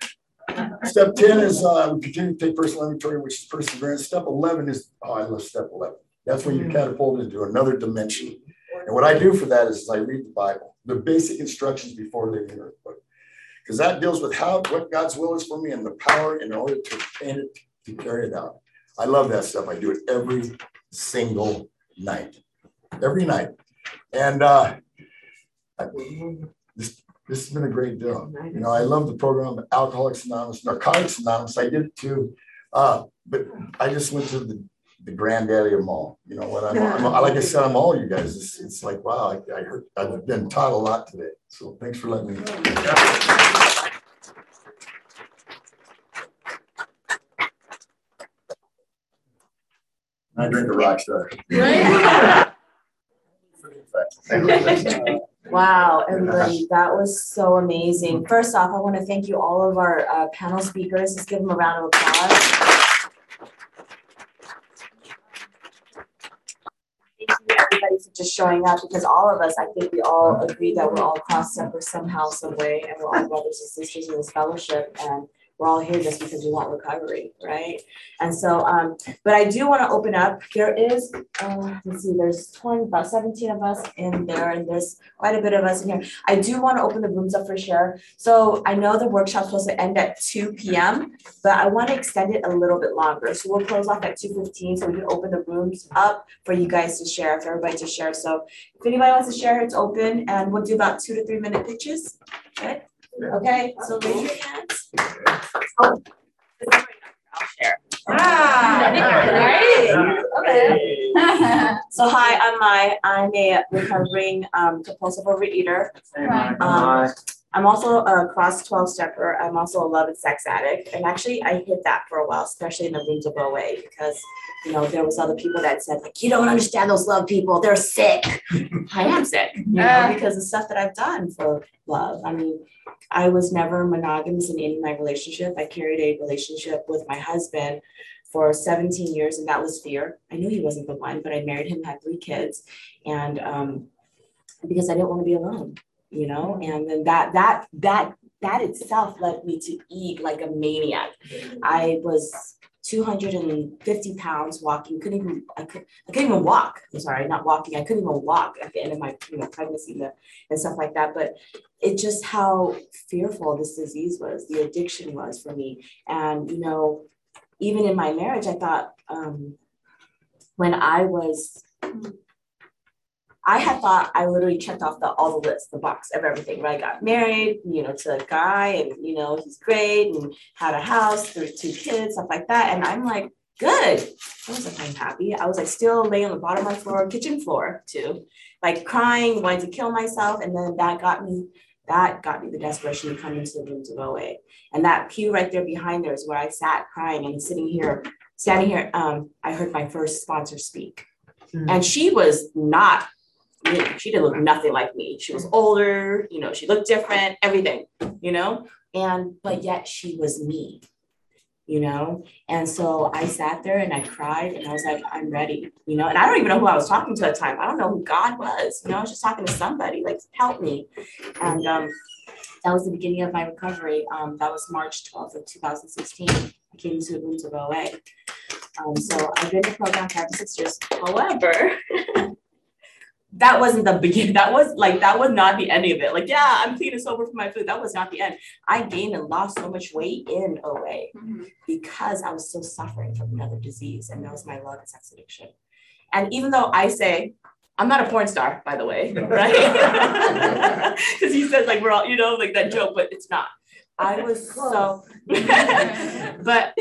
step 10 is uh, we continue to take personal inventory, which is perseverance. Step 11 is, oh, I love step 11. That's when you catapult into another dimension. And what I do for that is, is I read the Bible, the basic instructions before leaving Earth book because that deals with how what God's will is for me and the power in order to it to carry it out. I love that stuff. I do it every single night, every night, and uh, I, this this has been a great deal. You know, I love the program Alcoholics Anonymous, Narcotics Anonymous. I did it too, uh, but I just went to the the granddaddy of them all. You know what? I'm, I'm, like I said, I'm all you guys. It's, it's like wow. I, I heard I've been taught a lot today. So thanks for letting me. I drink a rock star. Wow, everybody, that was so amazing. First off, I want to thank you all of our uh, panel speakers. Let's give them a round of applause. Everybody for just showing up because all of us, I think we all agree that we're all cross separate somehow, some way, and we're all brothers and sisters in this fellowship. And we're all here just because we want recovery, right? And so, um, but I do want to open up. There is, uh, let's see, there's 20, about 17 of us in there, and there's quite a bit of us in here. I do want to open the rooms up for share. So I know the workshop's supposed to end at 2 p.m., but I want to extend it a little bit longer. So we'll close off at 2:15, so we can open the rooms up for you guys to share, for everybody to share. So if anybody wants to share, it's open, and we'll do about two to three minute pitches. Okay. Okay, so raise your hands. Oh, I'll share. Ah, okay. so hi, I'm Mai. I'm a recovering um, compulsive overeater. Um, I'm also a cross 12 stepper. I'm also a love and sex addict. And actually, I hid that for a while, especially in the rooms of OA, because you know there was other people that said like, you don't understand those love people. They're sick. *laughs* I am sick, you know, because the stuff that I've done for love. I mean, I was never monogamous in any of my relationship. I carried a relationship with my husband for 17 years, and that was fear. I knew he wasn't the one, but I married him, had three kids, and um, because I didn't want to be alone, you know. And then that that that that itself led me to eat like a maniac. I was 250 pounds walking, couldn't even, I, could, I couldn't even walk. I'm sorry, not walking. I couldn't even walk at the end of my you know, pregnancy and, and stuff like that. But it just how fearful this disease was, the addiction was for me. And, you know, even in my marriage, I thought um, when I was I had thought I literally checked off the all the list, the box of everything. Right, I got married, you know, to a guy, and you know he's great, and had a house, there two kids, stuff like that. And I'm like, good. I was like, I'm happy. I was like still laying on the bottom of my floor, kitchen floor too, like crying, wanting to kill myself. And then that got me, that got me the desperation to come into the rooms of OA. And that pew right there behind there is where I sat crying and sitting here, standing here. Um, I heard my first sponsor speak. Mm-hmm. And she was not she didn't look nothing like me. She was older, you know, she looked different, everything, you know, and but yet she was me, you know? And so I sat there and I cried and I was like, I'm ready, you know? And I don't even know who I was talking to at the time. I don't know who God was, you know? I was just talking to somebody, like, help me. And um, that was the beginning of my recovery. Um, that was March 12th of 2016. I came to rooms of OA. Um, so I've been in the program for six years. However, *laughs* that wasn't the beginning. *laughs* That was like that was not the end of it. Like, yeah, I'm clean and sober from my food. That was not the end. I gained and lost so much weight in OA mm-hmm. because I was still suffering from another disease, and that was my love and sex addiction. And even though I say I'm not a porn star, by the way, *laughs* right? *laughs* Because he says like we're all, you know, like that joke, but it's not. I was so, but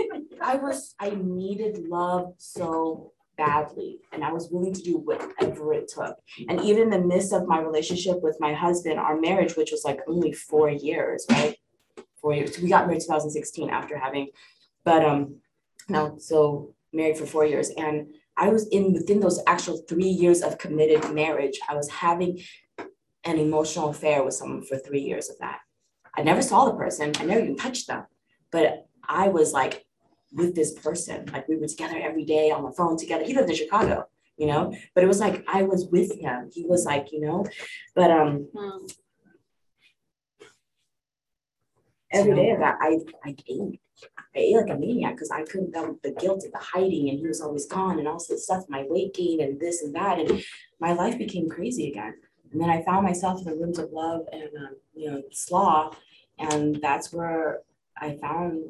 I was, I needed love so badly and I was willing to do whatever it took. And even in the midst of my relationship with my husband, our marriage, which was like only four years, right? Four years. We got married 2016 after having, but um, no, so married for four years. And I was in within those actual three years of committed marriage, I was having an emotional affair with someone for three years of that. I never saw the person, I never even touched them, but I was like with this person. Like we were together every day on the phone together. He lived in Chicago, you know, but it was like I was with him. He was like, you know, but um hmm. every day of that I I ate. I ate like a maniac because I couldn't with the guilt and the hiding and he was always gone and all this stuff, my weight gain and this and that. And my life became crazy again. And then I found myself in the rooms of love and um, you know, slaw. And that's where I found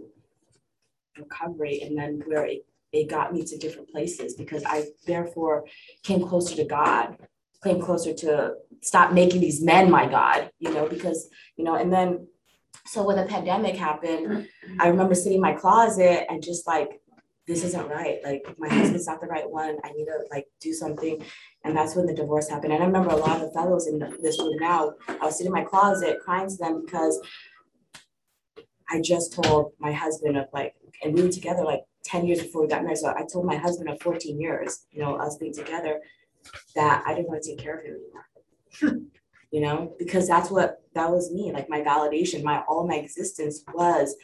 recovery and then where it, it got me to different places because I therefore came closer to God, came closer to stop making these men my God, you know, because, you know, and then so when the pandemic happened, I remember sitting in my closet and just like, this isn't right. Like my husband's not the right one. I need to like do something. And that's when the divorce happened. And I remember a lot of the fellows in this room now, I was sitting in my closet crying to them because I just told my husband of like, and we were together like 10 years before we got married. So I told my husband of 14 years, you know, us being together, that I didn't want to take care of him anymore. *laughs* you know, because that's what that was me. Like my validation, my all my existence was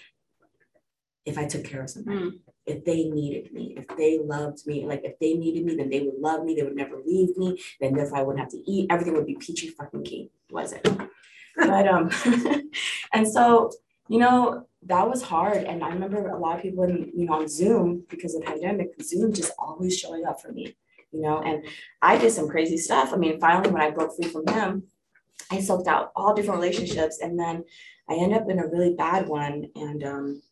if I took care of somebody, mm. if they needed me, if they loved me, like if they needed me, then they would love me, they would never leave me. Then if I wouldn't have to eat, everything would be peachy fucking keen, was it? but um, *laughs* and so you know that was hard. And I remember a lot of people in, you know, on Zoom because of the pandemic, Zoom just always showing up for me, you know, and I did some crazy stuff. I mean, finally, when I broke free from him, I soaked out all different relationships. And then I ended up in a really bad one. And um,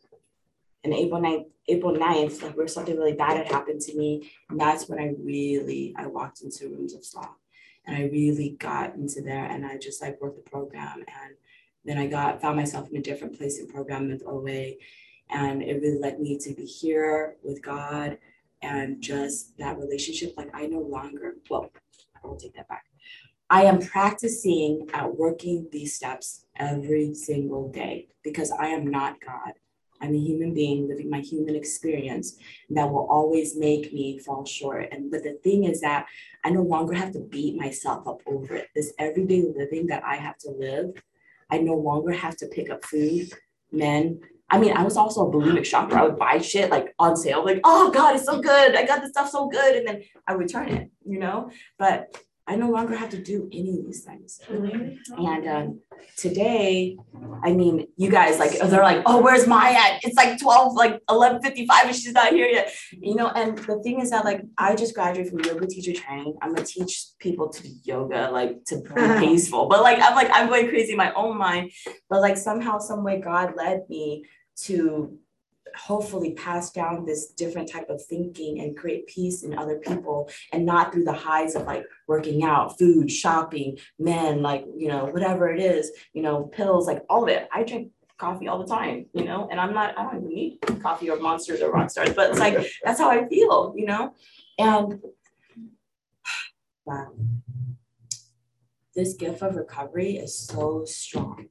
and April 9th, April 9th, like where something really bad had happened to me. And that's when I really, I walked into rooms of slaw and I really got into there and I just like worked the program and then I got found myself in a different place in program with OA. And it really led me to be here with God and just that relationship. Like I no longer, well, I will take that back. I am practicing at working these steps every single day because I am not God. I'm a human being living my human experience that will always make me fall short. And but the thing is that I no longer have to beat myself up over it. This everyday living that I have to live I no longer have to pick up food, men. I mean, I was also a bulimic shopper. I would buy shit like on sale, like, oh God, it's so good. I got this stuff so good. And then I would return it, you know? But I no longer have to do any of these things. And um, today, I mean, you guys like they're like, oh, where's Maya at? It's like 12, like 11:55 and she's not here yet. You know, and the thing is that like I just graduated from yoga teacher training. I'm gonna teach people to do yoga, like to be peaceful. But like I'm like, I'm going crazy in my own mind. But like somehow, some way God led me to hopefully pass down this different type of thinking and create peace in other people and not through the highs of like working out, food, shopping, men, like, you know, whatever it is, you know, pills, like all of it. I drink coffee all the time, you know, and I'm not, I don't even need coffee or monsters or rock stars, but it's like, *laughs* that's how I feel, you know? And wow, this gift of recovery is so strong,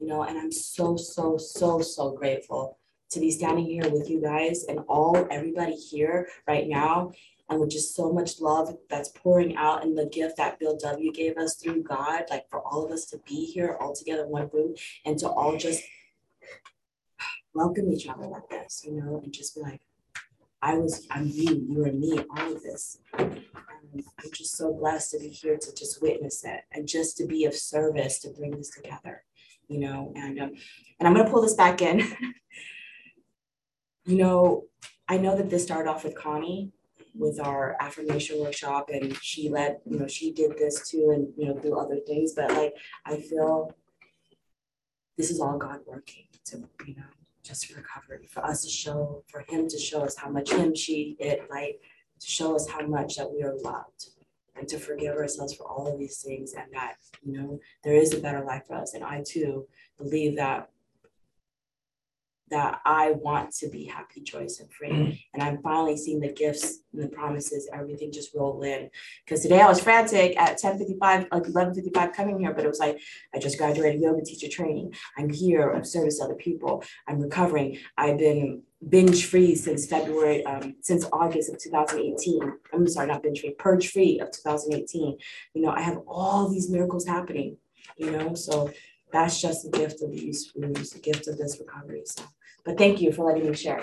you know, and I'm so, so, so, so grateful to be standing here with you guys and all everybody here right now and with just so much love that's pouring out and the gift that Bill W gave us through God, like for all of us to be here all together in one room and to all just welcome each other like this, you know, and just be like, I was, I'm you, you are me, all of this. And I'm just so blessed to be here to just witness it and just to be of service to bring this together, you know, and um, and I'm gonna pull this back in. *laughs* you know, I know that this started off with Connie with our affirmation workshop and she led, you know, she did this too and you know, do other things, but like I feel this is all God working to, you know, just recovery for us to show, for him to show us how much him, she, it, like, to show us how much that we are loved and to forgive ourselves for all of these things and that, you know, there is a better life for us. And I too believe that that I want to be happy, joyous, and free. And I'm finally seeing the gifts and the promises, everything just roll in. Because today I was frantic at 10:55, like 11:55 coming here, but it was like I just graduated yoga teacher training. I'm here of service to other people. I'm recovering. I've been binge free since February, um, since August of 2018. I'm sorry, not binge free, purge free of 2018. You know, I have all these miracles happening. You know, so that's just the gift of these rooms, the gift of this recovery. So but thank you for letting me share.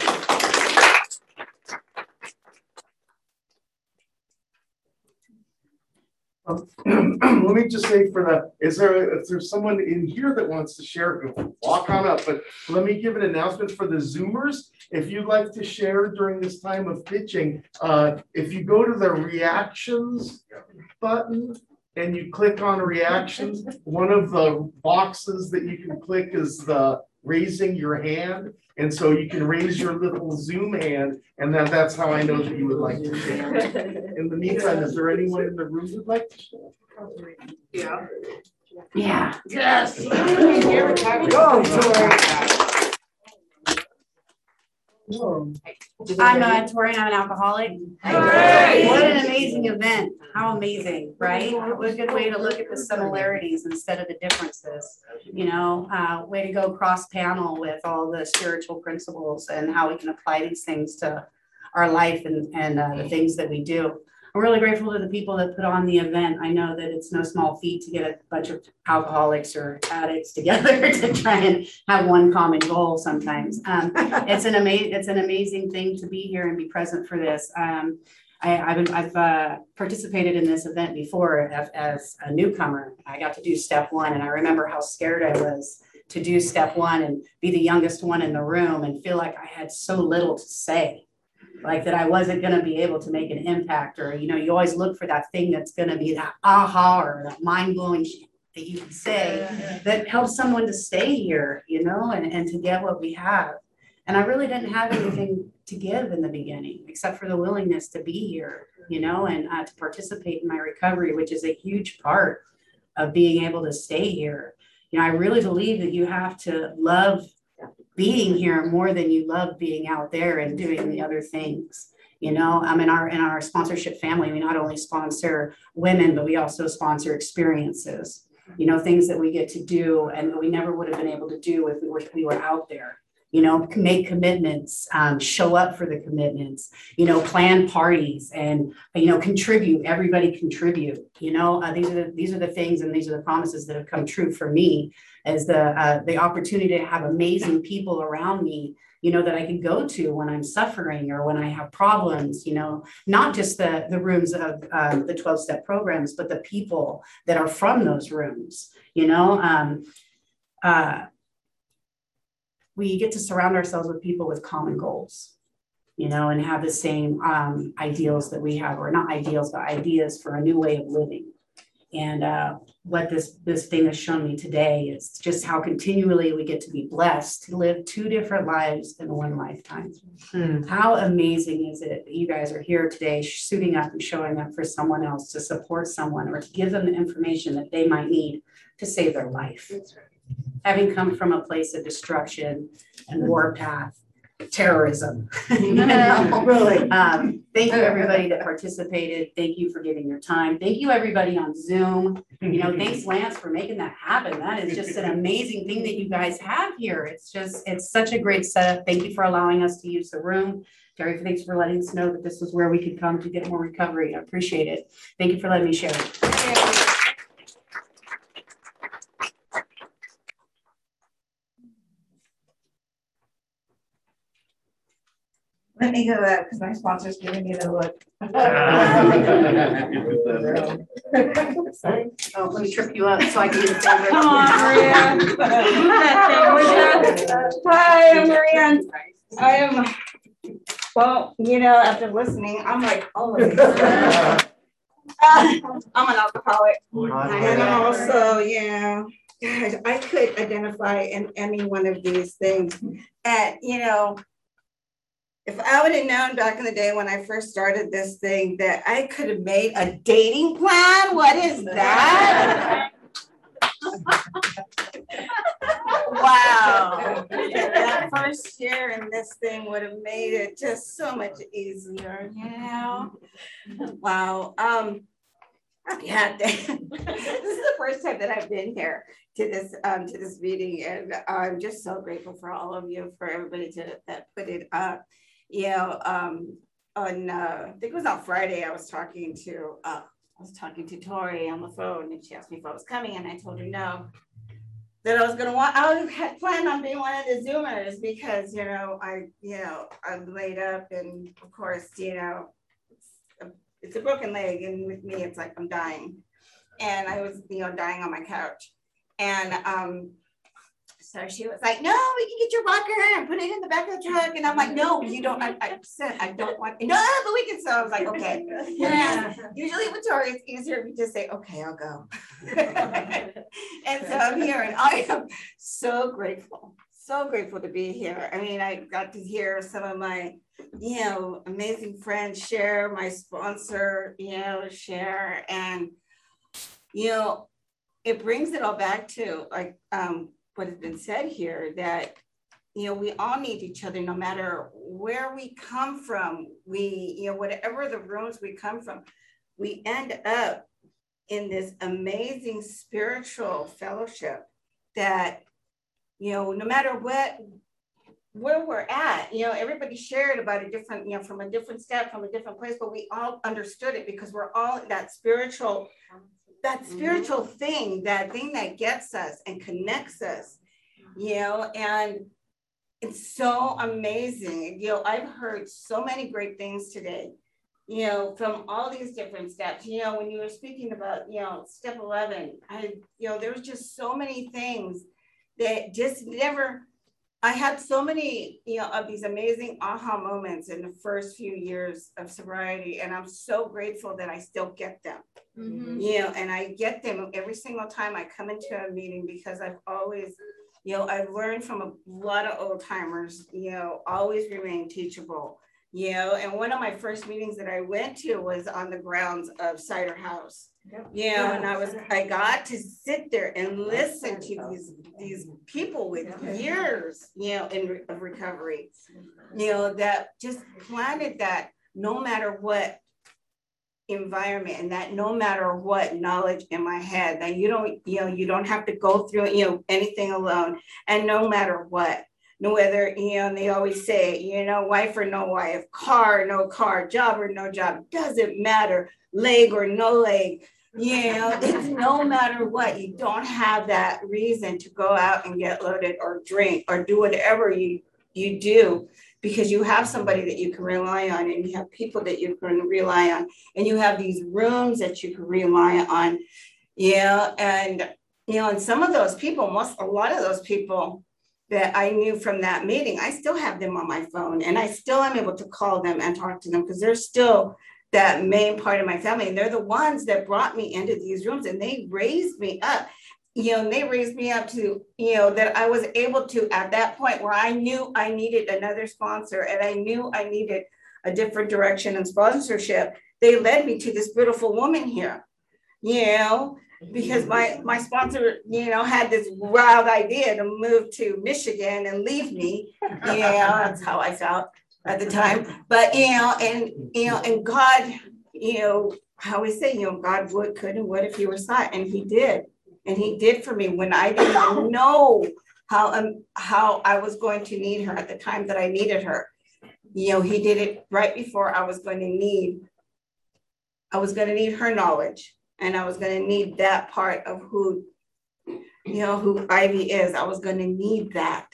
Um, *clears throat* let me just say for the, is there, if there's someone in here that wants to share, walk on up, but let me give an announcement for the Zoomers. If you'd like to share during this time of pitching, uh, if you go to the reactions button and you click on reactions, one of the boxes that you can click is the raising your hand. And so you can raise your little Zoom hand, and that, that's how I know that you would like to share. In the meantime, is there anyone in the room who'd like to share? Yeah. Yeah. Yes. *laughs* Go, Tori. I'm uh, Tori and I'm an alcoholic. What an amazing event. How amazing, right? What a good way to look at the similarities instead of the differences. You know, uh, way to go cross panel with all the spiritual principles and how we can apply these things to our life and, and uh, the things that we do. I'm really grateful to the people that put on the event. I know that it's no small feat to get a bunch of alcoholics or addicts together *laughs* to try and have one common goal sometimes. Um, it's an amazing it's an amazing thing to be here and be present for this. Um, I, have I've uh, participated in this event before as, as a newcomer. I got to do step one, and I remember how scared I was to do step one and be the youngest one in the room and feel like I had so little to say like that I wasn't going to be able to make an impact, or you know, you always look for that thing that's going to be that aha or that mind blowing that you can say that helps someone to stay here, you know, and, and to get what we have. And I really didn't have anything to give in the beginning except for the willingness to be here, you know, and uh, to participate in my recovery, which is a huge part of being able to stay here. You know, I really believe that you have to love being here more than you love being out there and doing the other things you know? I'm in our in our sponsorship family we not only sponsor women but we also sponsor experiences. Mm-hmm. You know things that we get to do and we never would have been able to do if we were we were out there you know make commitments um, show up for the commitments you know plan parties and you know contribute everybody contribute you know? Uh, these are the, these are the things and these are the promises that have come true for me as the uh, the opportunity to have amazing people around me you know that i can go to when i'm suffering or when i have problems you know? Not just the the rooms of um, the 12 step programs but the people that are from those rooms you know? Um, uh, we get to surround ourselves with people with common goals you know and have the same um, ideals that we have or not ideals but ideas for a new way of living and uh, what this this thing has shown me today is just how continually we get to be blessed to live two different lives in one lifetime. Hmm. How amazing is it that you guys are here today, suiting up and showing up for someone else to support someone or to give them the information that they might need to save their life. Having come from a place of destruction and warpath terrorism. you *laughs* know? Really. Um, thank you everybody that participated. Thank you for giving your time. Thank you everybody on Zoom. You know, thanks Lance for making that happen. That is just an amazing thing that you guys have here. It's just, it's such a great setup. Thank you for allowing us to use the room. Terry, thanks for letting us know that this was where we could come to get more recovery. I appreciate it. Thank you for letting me share. Let me go up because my sponsor's giving me the look. *laughs* Oh, let me trip you up so I can get the camera. Come on, Maria. Move that thing, Hi, I'm Marianne. I am, well, you know, after listening, I'm like, oh. Uh, *laughs* I'm an alcoholic. And also, yeah, gosh, I could identify in any one of these things. And, you know, if I would have known back in the day when I first started this thing that I could have made a dating plan, what is that? *laughs* wow. That first year in this thing would have made it just so much easier, know? Wow. Um, yeah, *laughs* this is the first time that I've been here to this um, to this meeting, and I'm just so grateful for all of you, for everybody to that put it up. You know, um, on uh, I think it was on Friday, I was talking to uh, I was talking to Tori on the phone, and she asked me if I was coming, and I told her no. That I was gonna want, I had planned on being one of the Zoomers because you know I, you know, I'm laid up, and of course, you know, it's a broken leg, and with me, it's like I'm dying, and I was, you know, dying on my couch, and um, so she was like, "No, we can get your walker and put it in the back of the truck," and I'm like, "No, you don't." I, I said, "I don't want." No, but we can. So I was like, "Okay." And *laughs* usually with Tori, it's easier if you just say, "Okay, I'll go," *laughs* and so I'm here, and I am so grateful, so grateful to be here. I mean, I got to hear some of my you know, amazing friends share, my sponsor, you know, share. And, you know, it brings it all back to like um, what has been said here that, you know, we all need each other no matter where we come from. We, you know, whatever the rooms we come from, we end up in this amazing spiritual fellowship that, you know, no matter what where we're at. You know, everybody shared about a different, you know, from a different step, from a different place, but we all understood it because we're all that spiritual, that mm-hmm. spiritual thing, that thing that gets us and connects us, you know, and it's so amazing. You know, I've heard so many great things today, you know, from all these different steps. You know, when you were speaking about, you know, step 11, I, you know, there was just so many things that just never, I had so many, you know, of these amazing aha moments in the first few years of sobriety, and I'm so grateful that I still get them. Mhm. You know, and I get them every single time I come into a meeting because I've always, you know, I've learned from a lot of old timers. You know, always remain teachable. You know, and one of my first meetings that I went to was on the grounds of Cider House. Know, and I was I got to sit there and listen to these these people with years, you know, in of recovery, you know, that just planted that no matter what environment and that no matter what knowledge in my head that you don't you know you don't have to go through you know anything alone. And no matter what no whether you know and they always say you know wife or no wife car no car job or no job doesn't matter leg or no leg. You know it's no matter what you don't have that reason to go out and get loaded or drink or do whatever you you do because you have somebody that you can rely on and you have people that you can rely on and you have these rooms that you can rely on. Yeah and you know and some of those people most a lot of those people that I knew from that meeting, I still have them on my phone and I still am able to call them and talk to them because they're still that main part of my family. And they're the ones that brought me into these rooms and they raised me up. You know, they raised me up to, you know, that I was able to at that point where I knew I needed another sponsor and I knew I needed a different direction and sponsorship. They led me to this beautiful woman here, you know, because my my sponsor, you know, had this wild idea to move to Michigan and leave me. Yeah, that's how I felt at the time. But you know, and you know, and God, you know, how we say, you know, God would, could, and would if He were sought, and He did, and He did for me when I didn't even know how um how I was going to need her at the time that I needed her. You know, He did it right before I was going to need. I was going to need her knowledge and I was going to need that part of who, you know, who Ivy is. I was going to need that.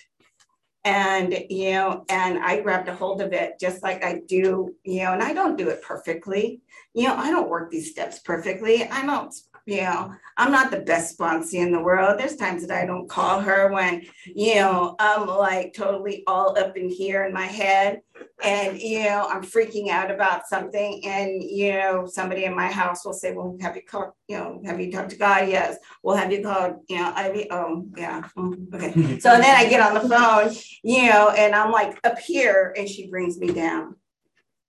And, you know, and I grabbed a hold of it just like I do, you know, and I don't do it perfectly. You know, I don't work these steps perfectly. I don't you know, I'm not the best sponsee in the world. There's times that I don't call her when, you know, I'm like totally all up in here in my head and, you know, I'm freaking out about something. And, you know, somebody in my house will say, well, have you called, you know, have you talked to God? Yes. Well, have you called, you know, I, oh, yeah. Mm, okay. *laughs* So then I get on the phone, you know, and I'm like up here and she brings me down.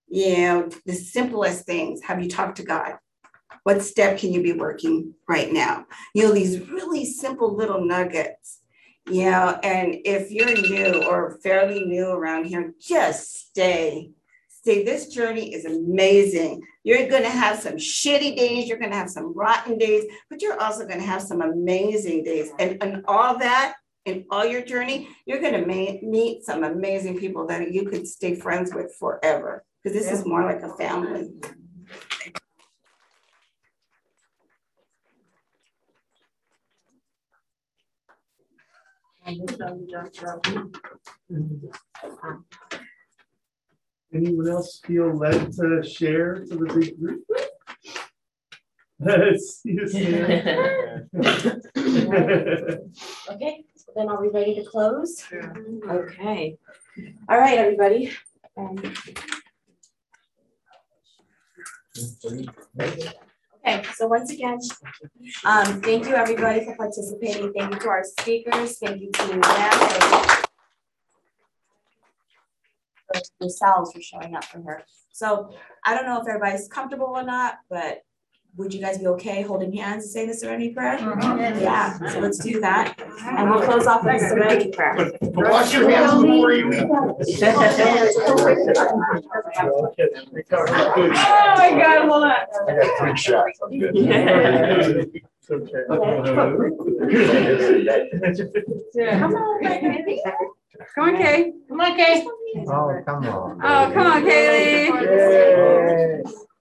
You know, the simplest things. Have you talked to God? What step can you be working right now? You know, these really simple little nuggets. You know, and if you're new or fairly new around here, just stay. Stay. This journey is amazing. You're going to have some shitty days, you're going to have some rotten days, but you're also going to have some amazing days. And, and all that in all your journey, you're going to meet some amazing people that you could stay friends with forever because this is more like a family. Anyone else feel led to share to the big group? *laughs* *laughs* *laughs* Okay, then are we ready to close? Okay. All right, everybody. Um, Okay, so once again, um, thank you everybody for participating. Thank you to our speakers. Thank you to them themselves for showing up for her. So I don't know if everybody's comfortable or not, but would you guys be okay holding hands and saying the serenity prayer? Mhm. Yeah, so let's do that. And we'll close off with the serenity prayer. Wash your hands before you. Oh my God, hold on. I got three shots. I'm good. Come on, Kaylee. Come on, Kay. Come on, Kay. Oh, come on. Oh, come on, Kaylee.